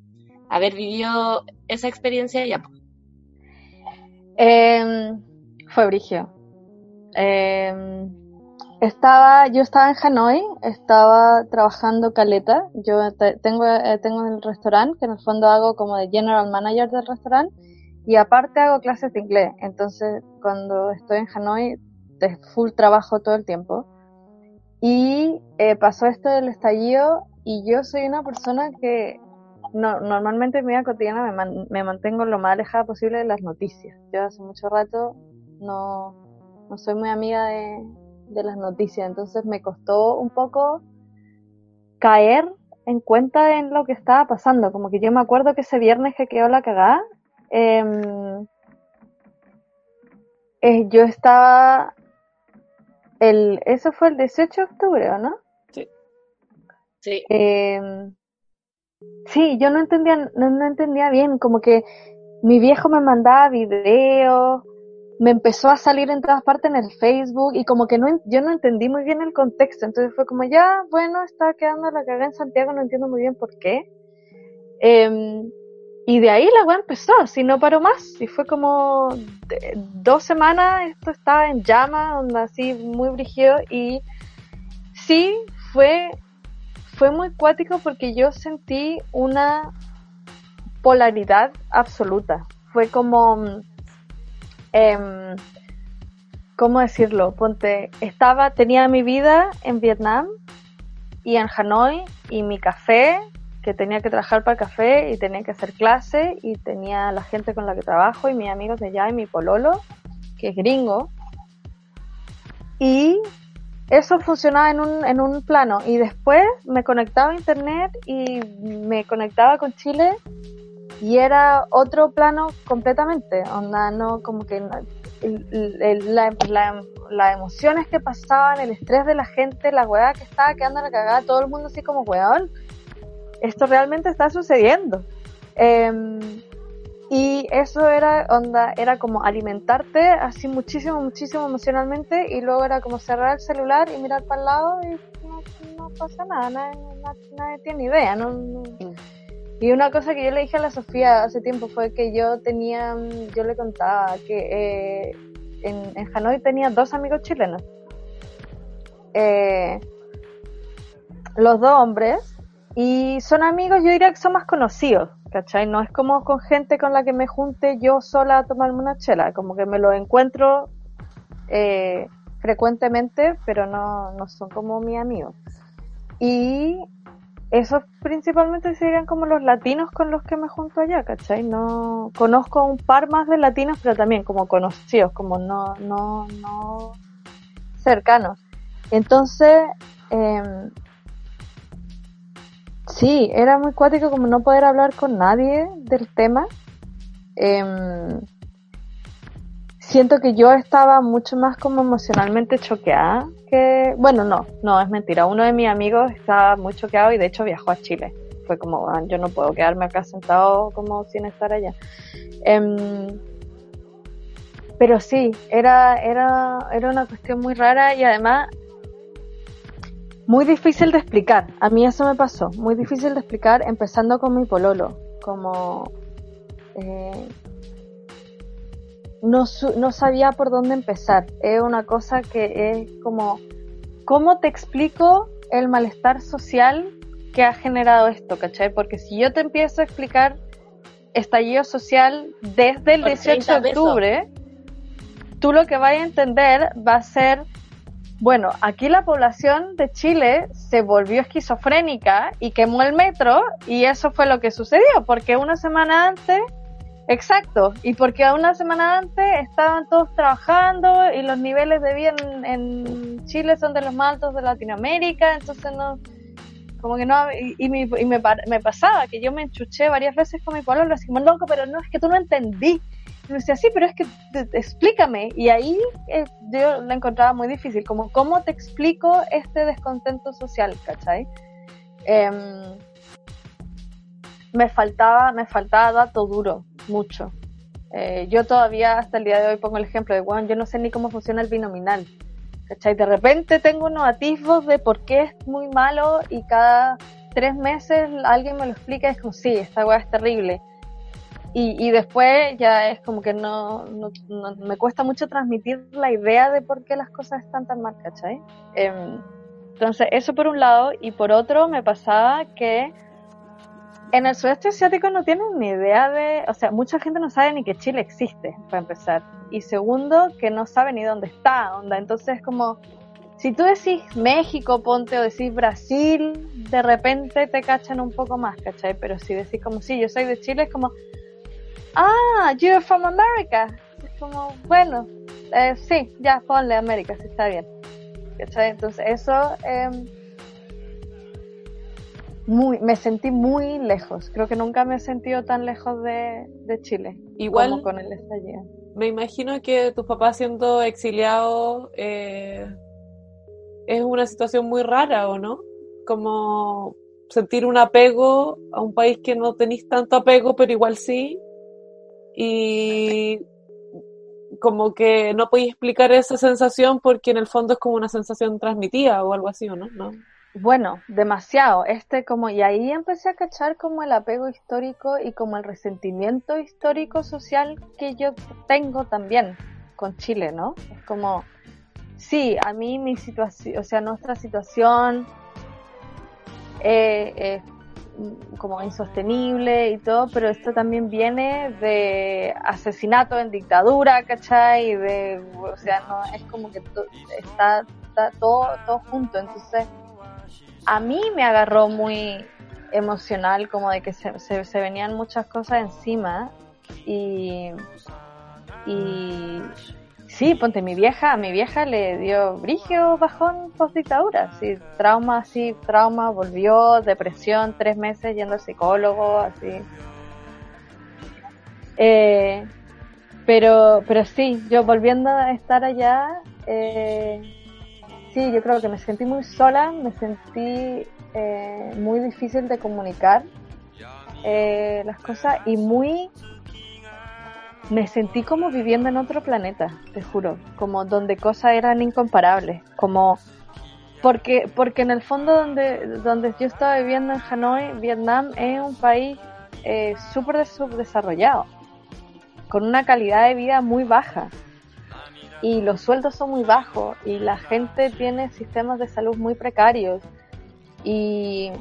Speaker 2: haber vivido esa experiencia ya. po.
Speaker 4: Em, fue brigio. Em, estaba, yo estaba en Hanoi, estaba trabajando caleta. Yo te- tengo, eh, tengo el restaurante, que en el fondo hago como de general manager del restaurante, y aparte hago clases de inglés. Entonces, cuando estoy en Hanoi, es full trabajo todo el tiempo. Y eh, pasó esto del estallido, y yo soy una persona que no, normalmente en mi vida cotidiana me, man- me mantengo lo más alejada posible de las noticias. Yo hace mucho rato no, no soy muy amiga de, de las noticias, entonces me costó un poco caer en cuenta en lo que estaba pasando. Como que yo me acuerdo que ese viernes que quedó la cagada, em, eh, yo estaba... El, eso fue el 18 de octubre, ¿o no?
Speaker 2: Sí,
Speaker 4: Eh, sí, yo no entendía, no, no entendía bien, como que mi viejo me mandaba videos, me empezó a salir en todas partes en el Facebook y como que no, yo no entendí muy bien el contexto, entonces fue como ya, bueno, está quedando la cagada en Santiago, no entiendo muy bien por qué. Em, y de ahí la weá empezó, así no paró más, y fue como dos semanas esto estaba en llama, así muy brígido y sí fue fue muy cuático porque yo sentí una polaridad absoluta. Fue como, em, ¿cómo decirlo? Ponte, estaba, tenía mi vida en Vietnam y en Hanoi y mi café, que tenía que trabajar para el café y tenía que hacer clase y tenía la gente con la que trabajo y mis amigos de allá y mi pololo, que es gringo. Y eso funcionaba en un, en un plano y después me conectaba a internet y me conectaba con Chile y era otro plano completamente, onda, no como que la- la- las emociones que pasaban, el estrés de la gente, la weá que estaba quedando la cagada, todo el mundo así como weón, esto realmente está sucediendo. Em, y eso era onda, era como alimentarte así muchísimo, muchísimo emocionalmente y luego era como cerrar el celular y mirar para el lado y no, pasa nada, nadie, nadie- tiene idea. No, Y una cosa que yo le dije a la Sofía hace tiempo fue que yo tenía, yo le contaba que eh, en, en Hanoi tenía dos amigos chilenos. Eh, los dos hombres y son amigos, yo diría que son más conocidos, ¿cachai? No es como con gente con la que me junte yo sola a tomarme una chela, como que me los encuentro eh, frecuentemente, pero no, no son como mis amigos. Y esos principalmente serían como los latinos con los que me junto allá, ¿cachai? No conozco un par más de latinos, pero también como conocidos, como no, no, no cercanos. Entonces, em, Sí, era muy cuático como no poder hablar con nadie del tema. Em, siento que yo estaba mucho más como emocionalmente choqueada que... Bueno, no, no, es mentira. Uno de mis amigos estaba muy choqueado y de hecho viajó a Chile. Fue como, "Ah, yo no puedo quedarme acá sentado como sin estar allá. Em, pero sí, era, era, era una cuestión muy rara y además muy difícil de explicar. A mí eso me pasó. Muy difícil de explicar empezando con mi pololo. Como... eh, no, su- no sabía por dónde empezar. Es una cosa que es como... ¿Cómo te explico el malestar social que ha generado esto, cachai? Porque si yo te empiezo a explicar estallido social desde el
Speaker 2: Por
Speaker 4: 18 de
Speaker 2: 30 pesos.
Speaker 4: octubre, tú lo que vas a entender va a ser Bueno, aquí la población de Chile se volvió esquizofrénica y quemó el metro y eso fue lo que sucedió, porque una semana antes, exacto, y porque una semana antes estaban todos trabajando y los niveles de vida en, en Chile son de los más altos de Latinoamérica, entonces no, como que no, y, y me, me, pasaba que yo me enchuché varias veces con mi pueblo, lo decía, loco, pero no, es que tú no entendí. Me decía, sí, pero es que explícame. Y ahí eh, yo lo encontraba muy difícil, como, ¿cómo te explico este descontento social, cachai? Em, me faltaba, me faltaba dato duro, mucho. Eh, yo todavía hasta el día de hoy pongo el ejemplo de, bueno, yo no sé ni cómo funciona el binominal. ¿Cachai? De repente tengo unos atisbos de por qué es muy malo y cada tres meses alguien me lo explica y es como, sí, esta weá es terrible. Y, y después ya es como que no, me cuesta mucho transmitir la idea de por qué las cosas están tan mal, ¿cachai? Em, entonces, eso por un lado, y por otro me pasaba que en el sudeste asiático no tienen ni idea de, o sea, mucha gente no sabe ni que Chile existe, para empezar. Y segundo, que no sabe ni dónde está, onda. Entonces, como, si tú decís México, ponte, o decís Brasil, de repente te cachan un poco más, ¿cachai? Pero si decís como, sí, yo soy de Chile, es como, ah, you're from America. Es como, bueno, eh, sí, ya, ponle América, sí está bien. ¿Cachai? Entonces, eso, em, muy, me sentí muy lejos. Creo que nunca me he sentido tan lejos de, de Chile
Speaker 3: Igual
Speaker 4: como con el estallido.
Speaker 3: me imagino que tus papás siendo exiliados eh, es una situación muy rara, ¿o no? Como sentir un apego a un país que no tenéis tanto apego, pero igual sí. Y como que no podéis explicar esa sensación porque en el fondo es como una sensación transmitida o algo así, ¿o no? ¿No?
Speaker 4: Bueno, demasiado. Este como, y ahí empecé a cachar como el apego histórico y como el resentimiento histórico social que yo tengo también con Chile, ¿no? Es como, sí, a mí mi situación, o sea, nuestra situación eh, mm, como insostenible y todo, pero esto también viene de asesinato en dictadura, ¿cachai? De, o sea, no, es como que to- está, está todo, todo junto, entonces a mí me agarró muy emocional, como de que se, se, se venían muchas cosas encima y, y sí, ponte mi vieja, a mi vieja le dio brigio bajón post dictadura, sí, trauma, así, trauma, volvió, depresión, tres meses yendo al psicólogo, así. Eh, pero, pero sí, yo volviendo a estar allá, eh, sí, yo creo que me sentí muy sola, me sentí eh, muy difícil de comunicar eh, las cosas y muy me sentí como viviendo en otro planeta, te juro, como donde cosas eran incomparables, como porque porque en el fondo donde donde yo estaba viviendo en Hanoi, Vietnam es un país eh, súper subdesarrollado, con una calidad de vida muy baja. Y los sueldos son muy bajos. Y la gente tiene sistemas de salud muy precarios. Y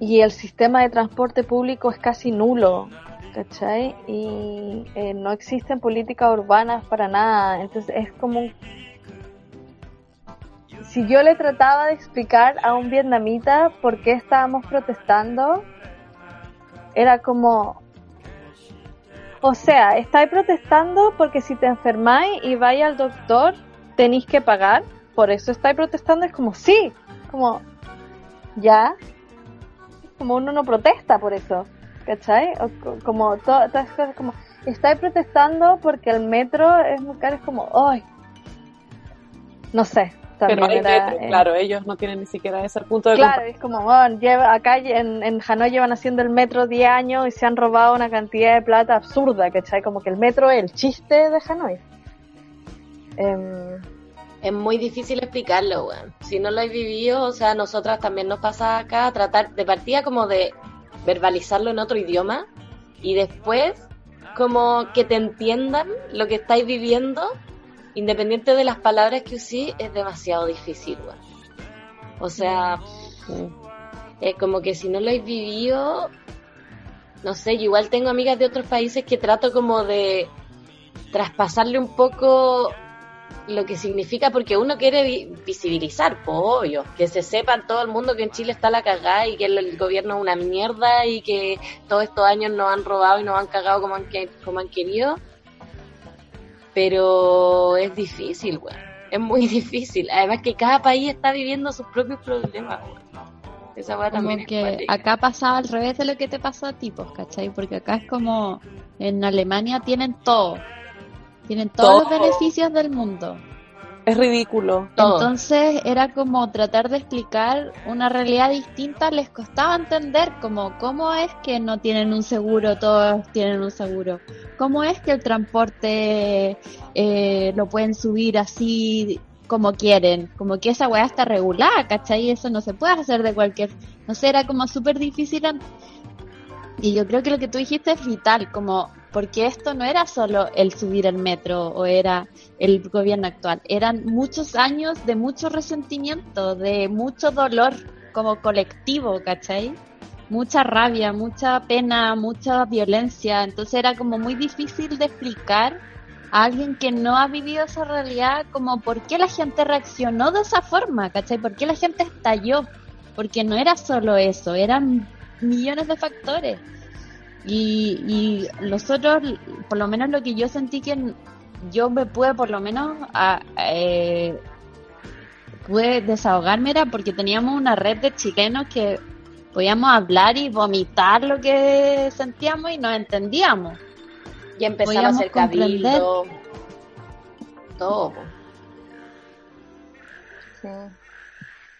Speaker 4: y el sistema de transporte público es casi nulo, ¿cachai? Y eh, no existen políticas urbanas para nada, entonces es como. Si yo le trataba de explicar a un vietnamita por qué estábamos protestando, era como, o sea, estáis protestando porque si te enfermáis y vais al doctor, tenéis que pagar, por eso estáis protestando, es como, sí, como, ya, como uno no protesta por eso, ¿cachai? O co- como to- todas las cosas, como, estáis protestando porque el metro es muy caro, es como, ¡ay! No sé, también
Speaker 3: Pero hay
Speaker 4: era,
Speaker 3: metro,
Speaker 4: eh,
Speaker 3: claro, ellos no tienen ni siquiera ese punto de
Speaker 4: Claro, es como, bueno, lleva, acá en, en Hanoi llevan haciendo el metro 10 años y se han robado una cantidad de plata absurda, ¿cachai? Como que el metro es el chiste de Hanoi. Em,
Speaker 2: Es muy difícil explicarlo, weón. Si no lo has vivido, o sea, a nosotras también nos pasa acá tratar de partida como de verbalizarlo en otro idioma y después como que te entiendan lo que estáis viviendo, independiente de las palabras que usé, es demasiado difícil. O sea, es como que si no lo has vivido, no sé, yo igual tengo amigas de otros países que trato como de traspasarle un poco lo que significa, porque uno quiere vi- visibilizar, pues obvio, que se sepa todo el mundo que en Chile está la cagada y que el, el gobierno es una mierda y que todos estos años nos han robado y nos han cagado como han, que- como han querido. Pero es difícil, weón. Es muy difícil. Además que cada país está viviendo sus propios problemas, weón. Esa weá
Speaker 5: Como
Speaker 2: también
Speaker 5: que acá pasaba al revés de lo que te pasó a ti, pues, ¿cachai? Porque acá es como en Alemania tienen todo. Tienen todos los beneficios del mundo.
Speaker 3: Es ridículo.
Speaker 5: Entonces era como tratar de explicar una realidad distinta, les costaba entender como cómo es que no tienen un seguro, todos tienen un seguro, cómo es que el transporte eh, lo pueden subir así como quieren, como que esa weá está regulada, ¿cachai? Eso no se puede hacer de cualquier, no sé, era como súper difícil y yo creo que lo que tú dijiste es vital, como porque esto no era solo el subir el metro o era el gobierno actual, eran muchos años de mucho resentimiento, de mucho dolor como colectivo, ¿cachai? Mucha rabia, mucha pena, mucha violencia, entonces era como muy difícil de explicar a alguien que no ha vivido esa realidad como por qué la gente reaccionó de esa forma, ¿cachai? ¿Por qué la gente estalló? Porque no era solo eso, eran millones de factores. Y, y nosotros, por lo menos lo que yo sentí que yo me pude por lo menos a- eh, pude desahogarme era porque teníamos una red de chilenos que podíamos hablar y vomitar lo que sentíamos y nos entendíamos.
Speaker 2: Y empezamos a
Speaker 5: podíamos
Speaker 2: hacer cabildo. Todo.
Speaker 4: Sí.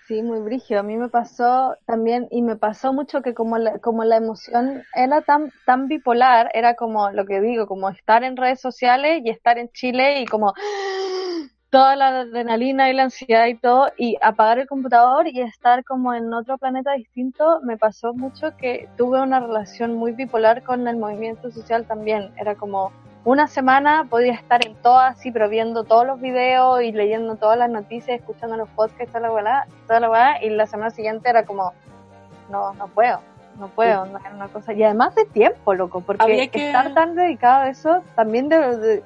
Speaker 4: Sí, muy brígido. A mí me pasó también, y me pasó mucho que como la, como la emoción era tan, tan bipolar, era como lo que digo, como estar en redes sociales y estar en Chile y como toda la adrenalina y la ansiedad y todo, y apagar el computador y estar como en otro planeta distinto, me pasó mucho que tuve una relación muy bipolar con el movimiento social también. Era como una semana podía estar en todas, así, pero viendo todos los videos y leyendo todas las noticias, escuchando los podcasts, toda la weá, toda la weá, y la semana siguiente era como, no, no puedo, no puedo, no era una cosa. Y además de tiempo, loco, porque
Speaker 3: Había que-
Speaker 4: estar tan dedicado a eso también de, de-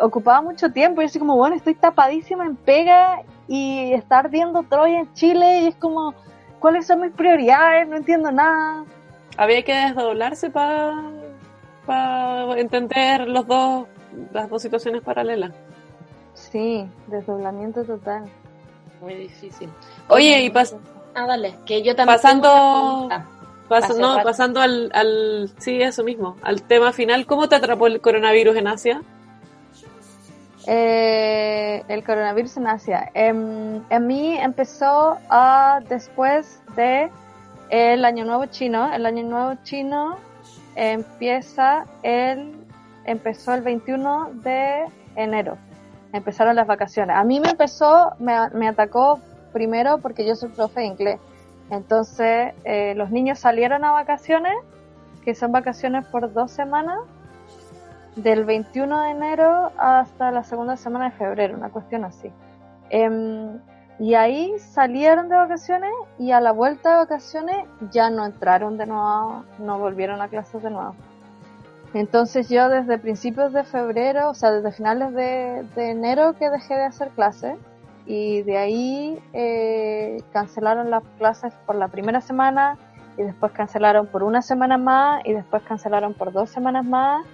Speaker 4: ocupaba mucho tiempo. Y así como, bueno, estoy tapadísima en pega y estar viendo Troya en Chile y es como, ¿cuáles son mis prioridades? No entiendo nada.
Speaker 3: Había que desdoblarse para entender los dos, las dos situaciones paralelas.
Speaker 4: Sí, desdoblamiento total.
Speaker 2: Muy difícil.
Speaker 3: Oye, y pas-
Speaker 2: Ah, dale, que yo también.
Speaker 3: Pasando- no, pasando al, al, sí, eso mismo, al tema final, ¿cómo te atrapó el coronavirus en Asia?
Speaker 4: Eh, el coronavirus en Asia. Em, en mí empezó a, después de el Año Nuevo Chino. El Año Nuevo Chino empieza el, empezó el 21 de enero. Empezaron las vacaciones. A mí me empezó, me, me atacó primero porque yo soy profe de inglés. Entonces, eh, los niños salieron a vacaciones, que son vacaciones por dos semanas, del 21 de enero hasta la segunda semana de febrero, una cuestión así. Em, y ahí salieron de vacaciones y a la vuelta de vacaciones ya no entraron de nuevo, no volvieron a clases de nuevo. Entonces yo desde principios de febrero, o sea, desde finales de, enero que dejé de hacer clases y de ahí eh, cancelaron las clases por la primera semana y después cancelaron por una semana más y después cancelaron por dos semanas más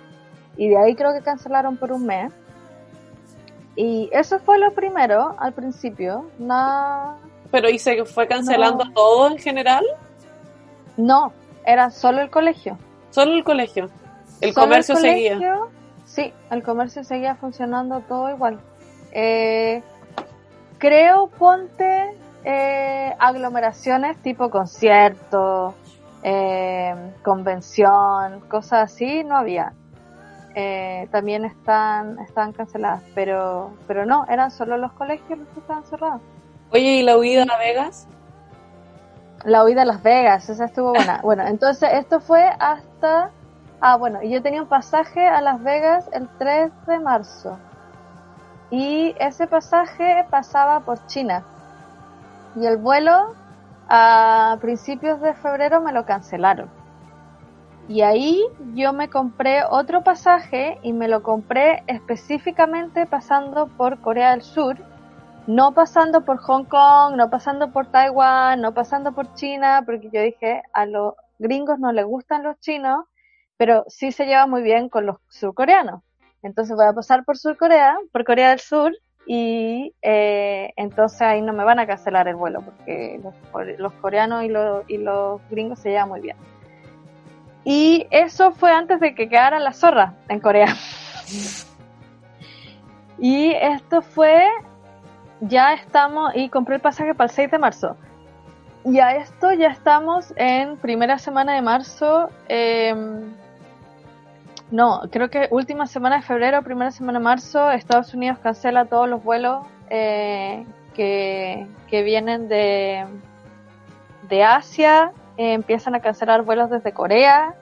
Speaker 4: y de ahí creo que cancelaron por un mes. Y eso fue lo primero al principio. Nada,
Speaker 3: Pero ¿y se fue cancelando
Speaker 4: No.
Speaker 3: todo en general?
Speaker 4: no, era solo el colegio.
Speaker 3: Solo el colegio. El
Speaker 4: Solo
Speaker 3: comercio
Speaker 4: el
Speaker 3: seguía.
Speaker 4: colegio, Sí, el comercio seguía funcionando todo igual. Eh, creo, ponte eh, aglomeraciones tipo concierto, eh, convención, cosas así, no había. Eh, también están, están canceladas, pero, pero no, eran solo los colegios los que estaban cerrados.
Speaker 3: Oye, ¿y la huida a Vegas?
Speaker 4: La huida a Las Vegas, esa estuvo buena. Bueno, entonces esto fue hasta... Ah, bueno, y yo tenía un pasaje a Las Vegas el 3 de marzo. Y ese pasaje pasaba por China. Y el vuelo a principios de febrero me lo cancelaron. Y ahí yo me compré otro pasaje y me lo compré específicamente pasando por Corea del Sur, no pasando por Hong Kong, no pasando por Taiwán, no pasando por China, porque yo dije, a los gringos no les gustan los chinos, pero sí se lleva muy bien con los surcoreanos. Entonces voy a pasar por Surcorea, por Corea del Sur, y eh, entonces ahí no me van a cancelar el vuelo, porque los, los coreanos y los, y los gringos se llevan muy bien. Y eso fue antes de que quedara la zorra en Corea. y esto fue, ya estamos, y compré el pasaje para el 6 de marzo. Y a esto ya estamos en primera semana de marzo. Em, no, creo que última semana de febrero, primera semana de marzo, Estados Unidos cancela todos los vuelos eh, que, que vienen de, de Asia eh, empiezan a cancelar vuelos desde Corea,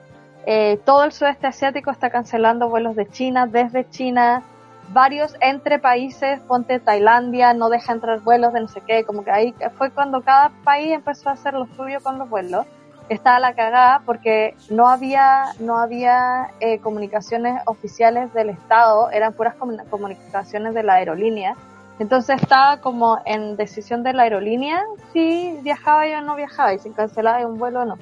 Speaker 4: eh, todo el sudeste asiático está cancelando vuelos de China, desde China, varios entre países, ponte Tailandia, no deja entrar vuelos de no sé qué, como que ahí fue cuando cada país empezó a hacer lo suyo con los vuelos. Estaba la cagada porque no había, no había eh, comunicaciones oficiales del Estado, eran puras comunicaciones de la aerolínea. Entonces estaba como en decisión de la aerolínea si viajaba yo o no viajaba y si cancelaba un vuelo o no.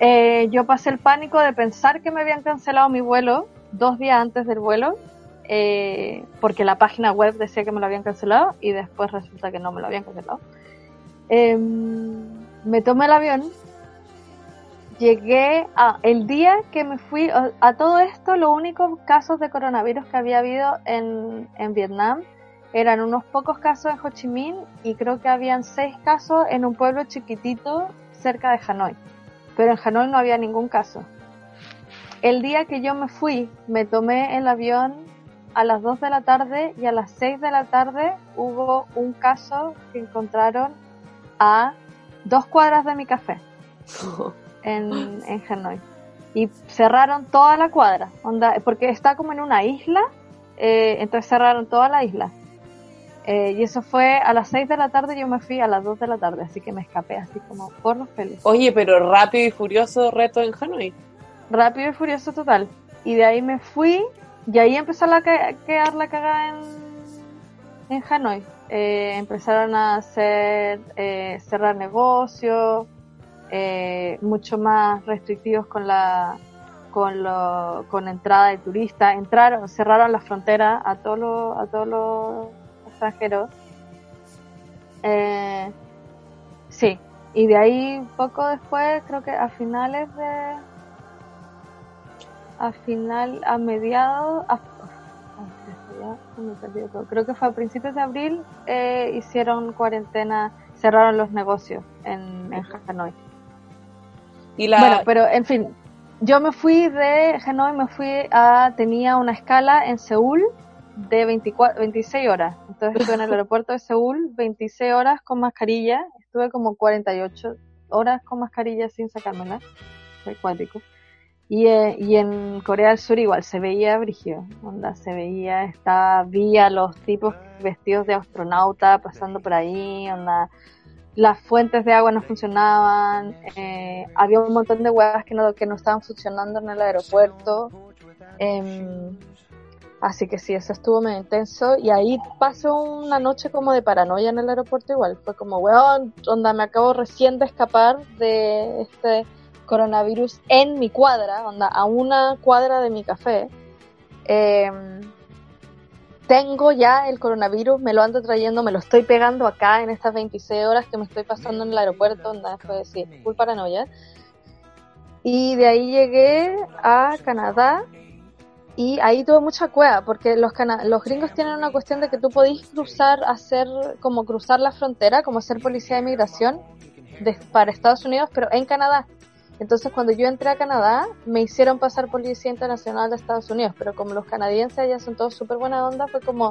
Speaker 4: Eh, yo pasé el pánico de pensar que me habían cancelado mi vuelo dos días antes del vuelo eh, porque la página web decía que me lo habían cancelado y después resulta que no me lo habían cancelado. Em, me tomé el avión, llegué a el día que me fui a, todo esto, los únicos casos de coronavirus que había habido en, en Vietnam eran unos pocos casos en Ho Chi Minh y creo que habían seis casos en un pueblo chiquitito cerca de Hanoi. Pero en Hanoi no había ningún caso. El día que yo me fui, me tomé el avión a las 2 de la tarde y a las 6 de la tarde hubo un caso que encontraron a dos cuadras de mi café en, en Hanoi. Y cerraron toda la cuadra, onda, porque está como en una isla, eh, entonces cerraron toda la isla. Eh, y eso fue a las 6 de la tarde, yo me fui a las 2 de la tarde, así que me escapé así como por los pelos.
Speaker 3: Oye, pero rápido y furioso reto en Hanoi.
Speaker 4: Rápido y furioso total. Y de ahí me fui y ahí empezó a quedar la cagada en, en Hanoi. Eh, empezaron a hacer, eh, cerrar negocios, eh, mucho más restrictivos con la con lo, con entrada de turistas, entraron, cerraron la frontera a todos los, a todos los extranjeros. Eh, sí, y de ahí poco después, creo que a finales de... A final, a mediados... creo que fue a principios de abril, eh, hicieron cuarentena, cerraron los negocios en, en Hanoi.
Speaker 3: Y la...
Speaker 4: Bueno, pero en fin, yo me fui de Hanoi, me fui a, tenía una escala en Seúl de 24, 26 horas. Entonces estuve en el aeropuerto de Seúl 26 horas con mascarilla. Estuve como 48 horas con mascarilla sin sacármela. Acuático. Y, eh, y en Corea del Sur igual se veía brigio, onda, se veía, estaba, vi a los tipos vestidos de astronauta pasando por ahí, onda, las fuentes de agua no funcionaban, eh, había un montón de huevas que no, que no estaban funcionando en el aeropuerto. Eh, Así que sí, eso estuvo muy intenso. Y ahí pasó una noche como de paranoia en el aeropuerto igual. Fue como, weón, onda, me acabo recién de escapar de este coronavirus en mi cuadra, onda, a una cuadra de mi café. Em, tengo ya el coronavirus, me lo ando trayendo, me lo estoy pegando acá en estas 26 horas que me estoy pasando en el aeropuerto, onda, fue decir, full paranoia. Y de ahí llegué a Canadá y ahí tuve mucha cueva, porque los, los gringos tienen una cuestión de que tú podís cruzar, hacer como cruzar la frontera, como ser policía de inmigración para Estados Unidos, pero en Canadá. Entonces cuando yo entré a Canadá, me hicieron pasar policía internacional de Estados Unidos, pero como los canadienses allá son todos súper buena onda, fue como,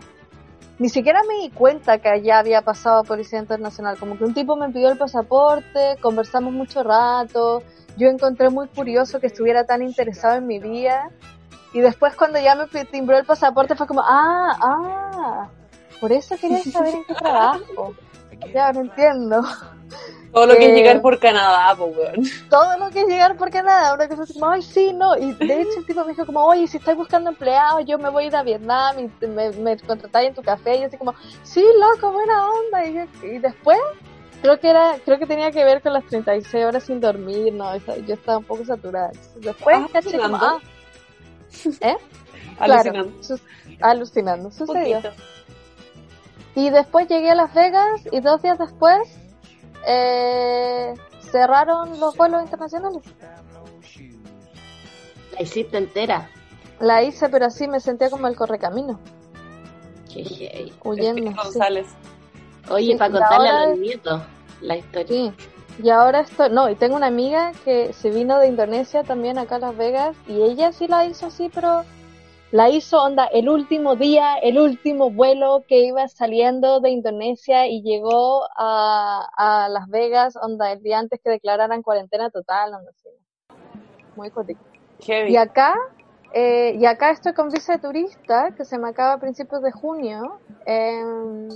Speaker 4: ni siquiera me di cuenta que allá había pasado policía internacional, como que un tipo me pidió el pasaporte, conversamos mucho rato, yo encontré muy curioso que estuviera tan interesado en mi vida y después cuando ya me timbró el pasaporte fue como, ah, ah, por eso quería saber en qué trabajo. Ya, no entiendo.
Speaker 3: Todo lo que es
Speaker 4: Eh,
Speaker 3: llegar por Canadá, po, weón.
Speaker 4: todo lo que es llegar por Canadá, una cosa así como, ay, sí, no, y de hecho el tipo me dijo como, oye, si estás buscando empleados, yo me voy a ir a Vietnam y te- me, me contratáis en tu café, y yo así como, sí, loco, buena onda, y, yo- y después, creo que era, creo que tenía que ver con las 36 horas sin dormir, no, yo estaba un poco saturada, después,
Speaker 3: Ah,
Speaker 4: caché como, ah. ¿Eh? Claro, alucinando,
Speaker 3: Un
Speaker 4: sucedió.
Speaker 3: poquito.
Speaker 4: Y después llegué a Las Vegas y dos días después eh, cerraron los vuelos internacionales.
Speaker 2: La hiciste entera.
Speaker 4: La hice, pero así me sentía como el correcamino, huyendo. Sí.
Speaker 3: González.
Speaker 2: Oye,
Speaker 4: Sí,
Speaker 2: para contarle a los nietos la historia.
Speaker 4: Sí. Y ahora estoy, no, y tengo una amiga que se vino de Indonesia también acá a Las Vegas y ella sí la hizo así, pero la hizo onda el último día, el último vuelo que iba saliendo de Indonesia y llegó a, a Las Vegas, onda el día antes que declararan cuarentena total, onda así. Muy.
Speaker 3: Heavy.
Speaker 4: Y acá, eh, y acá estoy con visa de turista, que se me acaba a principios de junio. em,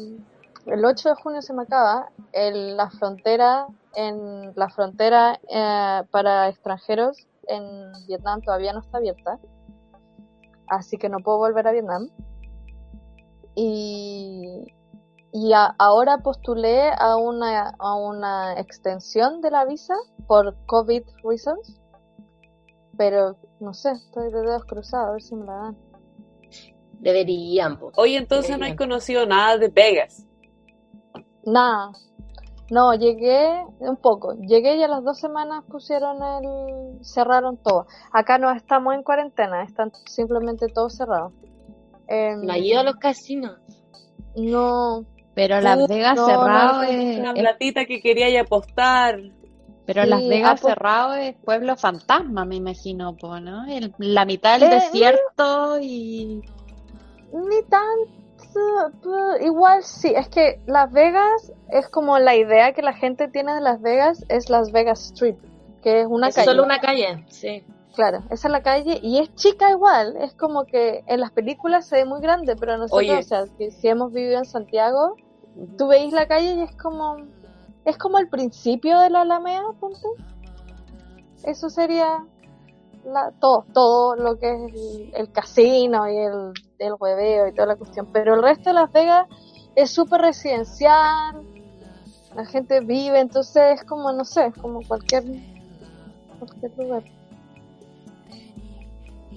Speaker 4: el 8 de junio se me acaba. La frontera, en la frontera eh, para extranjeros en Vietnam todavía no está abierta. Así que no puedo volver a Vietnam. Y, y a- ahora postulé a una, a una extensión de la visa por COVID reasons. Pero no sé, estoy de dedos cruzados a ver si me la dan.
Speaker 2: Deberían, po.
Speaker 3: Oye, entonces no has conocido nada de Vegas.
Speaker 4: Nada. No, llegué un poco. Llegué y a las dos semanas pusieron el... cerraron todo. Acá no estamos en cuarentena, están simplemente todos cerrados. Em,
Speaker 2: No ha ido a los casinos.
Speaker 4: no,
Speaker 5: Pero Las Vegas
Speaker 4: no,
Speaker 5: cerrado
Speaker 4: no,
Speaker 5: es,
Speaker 3: Una
Speaker 5: es-
Speaker 3: platita que quería ir a apostar.
Speaker 5: pero
Speaker 4: Sí,
Speaker 5: Las Vegas
Speaker 4: ah, pues-
Speaker 5: cerrado es pueblo fantasma, me imagino, po, ¿no? El- la mitad del
Speaker 4: Eh,
Speaker 5: desierto y
Speaker 4: ni tanto. Igual sí, es que Las Vegas es como la idea que la gente tiene de Las Vegas es Las Vegas Strip, que es una
Speaker 2: Es
Speaker 4: calle.
Speaker 2: solo una calle, sí.
Speaker 4: Claro, esa es la calle y es chica igual, es como que en las películas se ve muy grande, pero nosotros,
Speaker 3: Oye.
Speaker 4: o sea, que si hemos vivido en Santiago, tú veis la calle y es como, es como el principio de la Alameda, ponte. Eso sería la, todo, todo lo que es el, el casino y el, el hueveo y toda la cuestión, pero el resto de Las Vegas es súper residencial, la gente vive, entonces es como, no sé, como cualquier, cualquier lugar.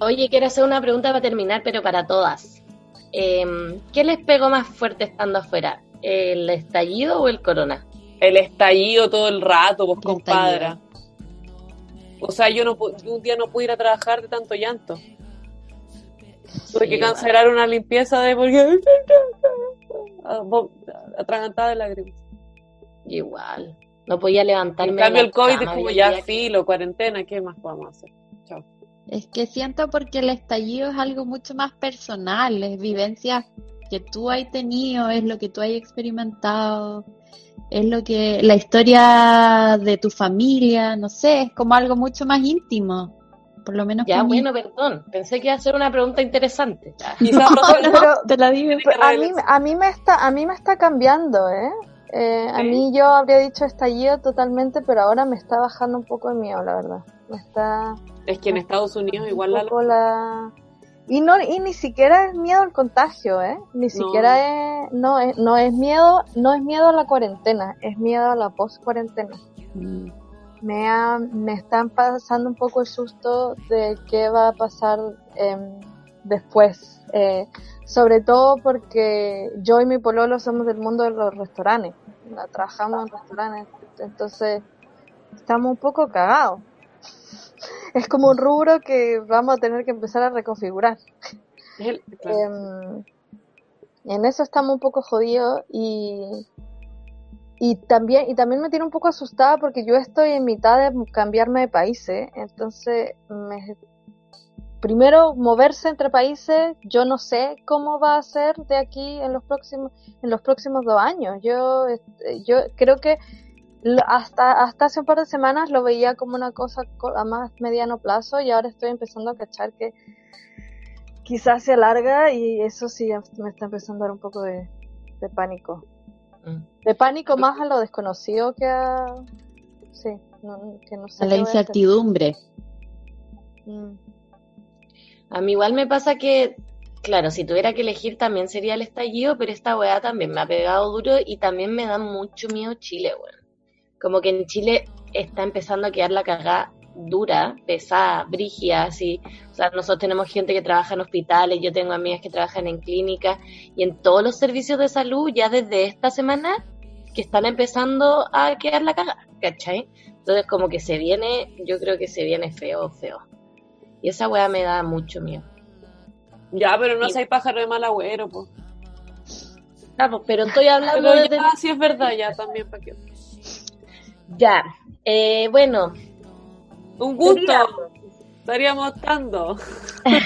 Speaker 2: Oye, quiero hacer una pregunta para terminar, pero para todas. Em, ¿Qué les pegó más fuerte estando afuera? ¿El estallido o el corona?
Speaker 3: El estallido todo el rato, pues
Speaker 5: El
Speaker 3: compadre. O sea, yo no pu- yo un día no pude ir a trabajar de tanto llanto. Tuve
Speaker 2: Sí,
Speaker 3: que cancelar una limpieza de porque Ah, atragantada de lágrimas.
Speaker 2: Igual. No podía levantarme.
Speaker 3: En cambio el COVID es como ya
Speaker 2: que-
Speaker 3: filo, cuarentena, ¿qué más podemos hacer? Chao.
Speaker 5: Es que siento porque el estallido es algo mucho más personal, es vivencias que tú has tenido, es lo que tú has experimentado, es lo que la historia de tu familia, no sé, es como algo mucho más íntimo, por lo menos
Speaker 2: Ya,
Speaker 5: mí.
Speaker 2: bueno, perdón. Pensé que iba a ser una pregunta interesante.
Speaker 3: Quizás Rocío,
Speaker 4: Pero-
Speaker 5: te la
Speaker 3: que
Speaker 4: a mí, a mí me está, a mí me está cambiando, ¿eh? Eh, A mí yo habría dicho estallido totalmente, pero ahora me está bajando un poco de miedo, la verdad. Me está
Speaker 3: es que en Estados Unidos igual la...
Speaker 4: Y no, y ni siquiera es miedo al contagio, ¿eh? Ni siquiera es, no es, no es miedo, no es miedo a la cuarentena, es miedo a la post cuarentena.
Speaker 5: Mm,
Speaker 4: Me ha- me están pasando un poco el susto de qué va a pasar em, después. Eh, sobre todo porque yo y mi pololo somos del mundo de los restaurantes. La- Trabajamos en restaurantes. Entonces, estamos un poco cagados. Es como un rubro que vamos a tener que empezar a reconfigurar.
Speaker 3: Claro.
Speaker 4: Em, en eso estamos un poco jodidos y, y también y también me tiene un poco asustada porque yo estoy en mitad de cambiarme de países, entonces me, primero moverse entre países, yo no sé cómo va a ser de aquí en los próximos en los próximos dos años. Yo este, yo creo que hasta hasta hace un par de semanas lo veía como una cosa co- a más mediano plazo y ahora estoy empezando a cachar que quizás se alarga y eso sí ya me está empezando a dar un poco de, de pánico.
Speaker 2: Mm.
Speaker 4: De pánico más a lo desconocido que a... Sí, no, que no sé.
Speaker 5: A la
Speaker 4: voy a
Speaker 5: incertidumbre.
Speaker 4: Mm.
Speaker 2: A mí igual me pasa que, claro, si tuviera que elegir también sería el estallido, pero esta weá también me ha pegado duro y también me da mucho miedo Chile, weón. Como que en Chile está empezando a quedar la cagada dura, pesada, brígida, así. O sea, nosotros tenemos gente que trabaja en hospitales, yo tengo amigas que trabajan en clínicas y en todos los servicios de salud ya desde esta semana que están empezando a quedar la cagada, ¿cachai? Entonces como que se viene, yo creo que se viene feo, feo. Y esa weá me da mucho miedo.
Speaker 3: Ya, pero no
Speaker 2: Y-
Speaker 3: seas pájaro de mal agüero, pues.
Speaker 2: Ah, pues, pero estoy hablando
Speaker 3: Pero ya, sí es verdad, ya también, ¿para qué?
Speaker 2: Ya, eh, bueno,
Speaker 3: Un gusto. Estaríamos dando. Siempre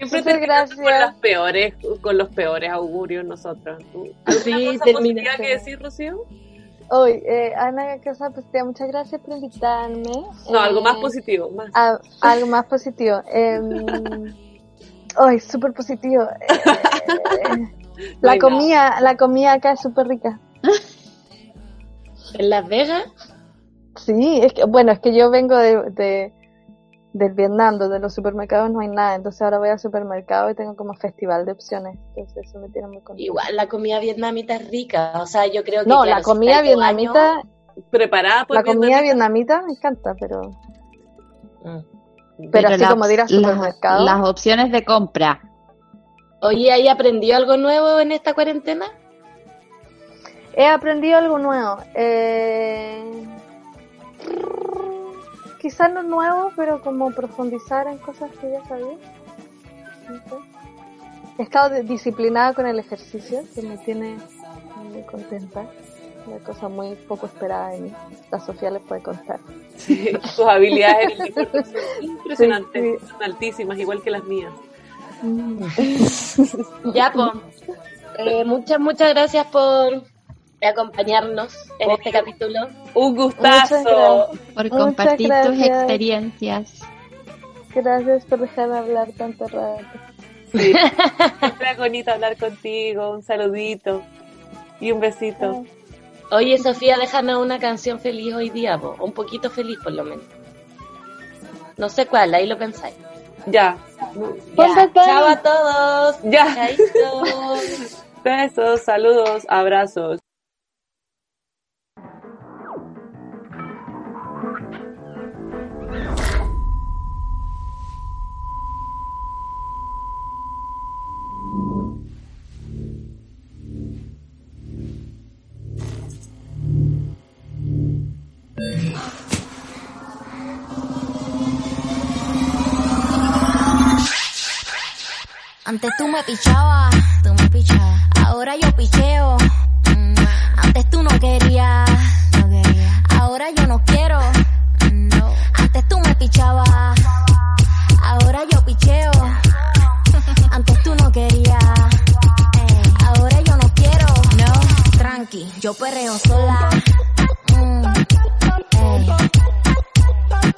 Speaker 4: Muchas
Speaker 3: terminamos con
Speaker 4: gracias.
Speaker 3: las peores, con los peores augurios nosotros. ¿Tú-
Speaker 2: Sí,
Speaker 3: ¿Alguna cosa
Speaker 2: termina.
Speaker 3: que decir, Rocío?
Speaker 4: Hoy, eh, Ana Casa Positiva, muchas gracias por invitarme.
Speaker 3: No, algo
Speaker 4: Eh,
Speaker 3: más positivo, más.
Speaker 4: a- algo más positivo. Em, Hoy, súper positivo. Eh, la
Speaker 3: Bueno.
Speaker 4: comida, la comida acá es súper rica.
Speaker 2: En Las Vegas,
Speaker 4: Sí, es que, bueno, es que yo vengo de, de- del Vietnam, donde en los supermercados no hay nada, entonces ahora voy al supermercado y tengo como festival de opciones, entonces eso me tiene muy contenta.
Speaker 2: igual la comida vietnamita es rica, o sea, yo creo que...
Speaker 4: No,
Speaker 2: claro,
Speaker 4: la comida vietnamita,
Speaker 3: Preparada por
Speaker 4: la comida vietnamita me encanta, pero,
Speaker 2: Mm.
Speaker 4: pero, así
Speaker 5: la-
Speaker 4: como de ir al supermercado.
Speaker 5: las opciones de compra.
Speaker 2: Oye, ¿ahí aprendió algo nuevo en esta cuarentena?
Speaker 4: He aprendido algo nuevo. Eh... Quizás no nuevo, pero como profundizar en cosas que ya sabía. No sé. He estado disciplinada con el ejercicio, que me tiene muy contenta. Una cosa muy poco esperada de mí. La Sofía les puede contar.
Speaker 3: Sí, tus habilidades en el deporte son impresionantes,
Speaker 4: Sí,
Speaker 3: son altísimas, igual que las mías.
Speaker 2: Ya, pues. Eh, muchas, muchas gracias por acompañarnos en
Speaker 3: Obvio.
Speaker 2: este capítulo.
Speaker 3: Un gustazo.
Speaker 5: Por compartir tus experiencias.
Speaker 4: Gracias por dejarme hablar tanto rato.
Speaker 3: Sí. Es bonito hablar contigo. Un saludito y un besito.
Speaker 2: Oye, Sofía, déjame una canción feliz hoy día, po. un poquito feliz por lo menos. No sé cuál, ahí lo pensáis.
Speaker 3: Ya.
Speaker 2: Chao a todos.
Speaker 3: Ya. Besos, saludos, abrazos.
Speaker 6: Antes tú me pichabas, tú me pichabas. Ahora yo picheo. Mm, Antes tú no querías, no quería. Ahora yo no quiero. No. Antes tú me pichabas. Ahora yo picheo. Antes tú no querías. Ey, Ahora yo no quiero. No. Tranqui, yo perreo sola. Mm, ey.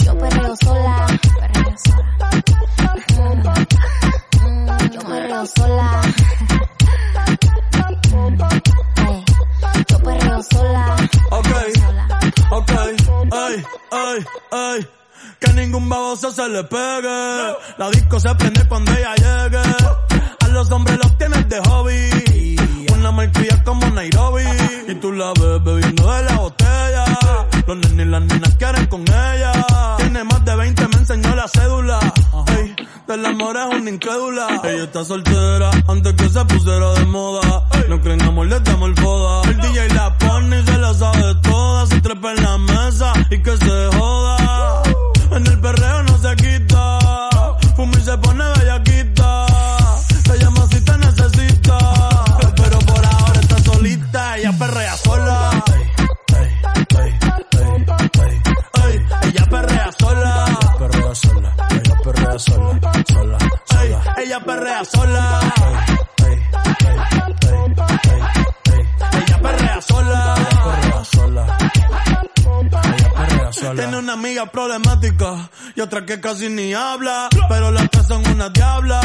Speaker 6: Yo perreo sola. Perreo sola. Perreo sola. Yo perreo sola.
Speaker 7: Ok, ok, ay, ay, ay. Que ningún baboso se le pegue. La disco se prende cuando ella llegue. A los hombres los tienes de hobby. Una malcria como Nairobi. Y tú la ves bebiendo de la botella. Los nenes y las nenas quieren con ella. Tiene más de 20, me enseñó la cédula. Del amor es una incrédula. Ella está soltera antes que se pusiera de moda. No creen amor, le damos foda. El DJ la pone y se la sabe toda. Se trepa en la mesa y que se joda. Perrea sola. Ella perrea sola. Ella perrea sola. Tiene una amiga problemática y otra que casi ni habla, pero las tres son una diabla.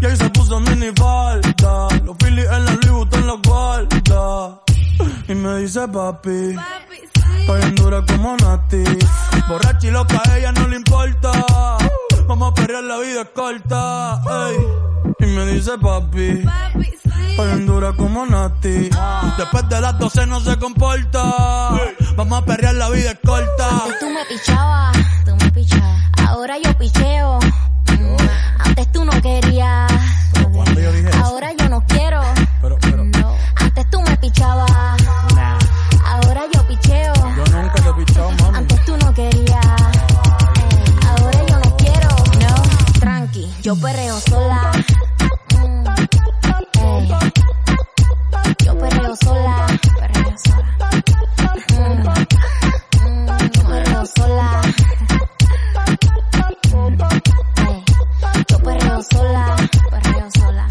Speaker 7: Y ahí se puso mini falta, los Phillies en la Louis Vuitton los guarda. Y me dice papi. Estoy en dura como Nati. Borracha y loca, a ella no le importa. Vamos a perrear, la vida es corta. ey. Y me dice papi. Estoy en dura como Nati. Después de las 12 no se comporta. Vamos a perrear, la vida es corta.
Speaker 6: Antes tú me pichabas, tú me pichabas. Ahora yo picheo. Mm, Antes tú no querías.
Speaker 7: Yo perreo
Speaker 6: sola. Yo perreo sola. Perreo
Speaker 7: sola.
Speaker 6: Mm. Yo perreo sola. Yo perreo sola. Perreo sola.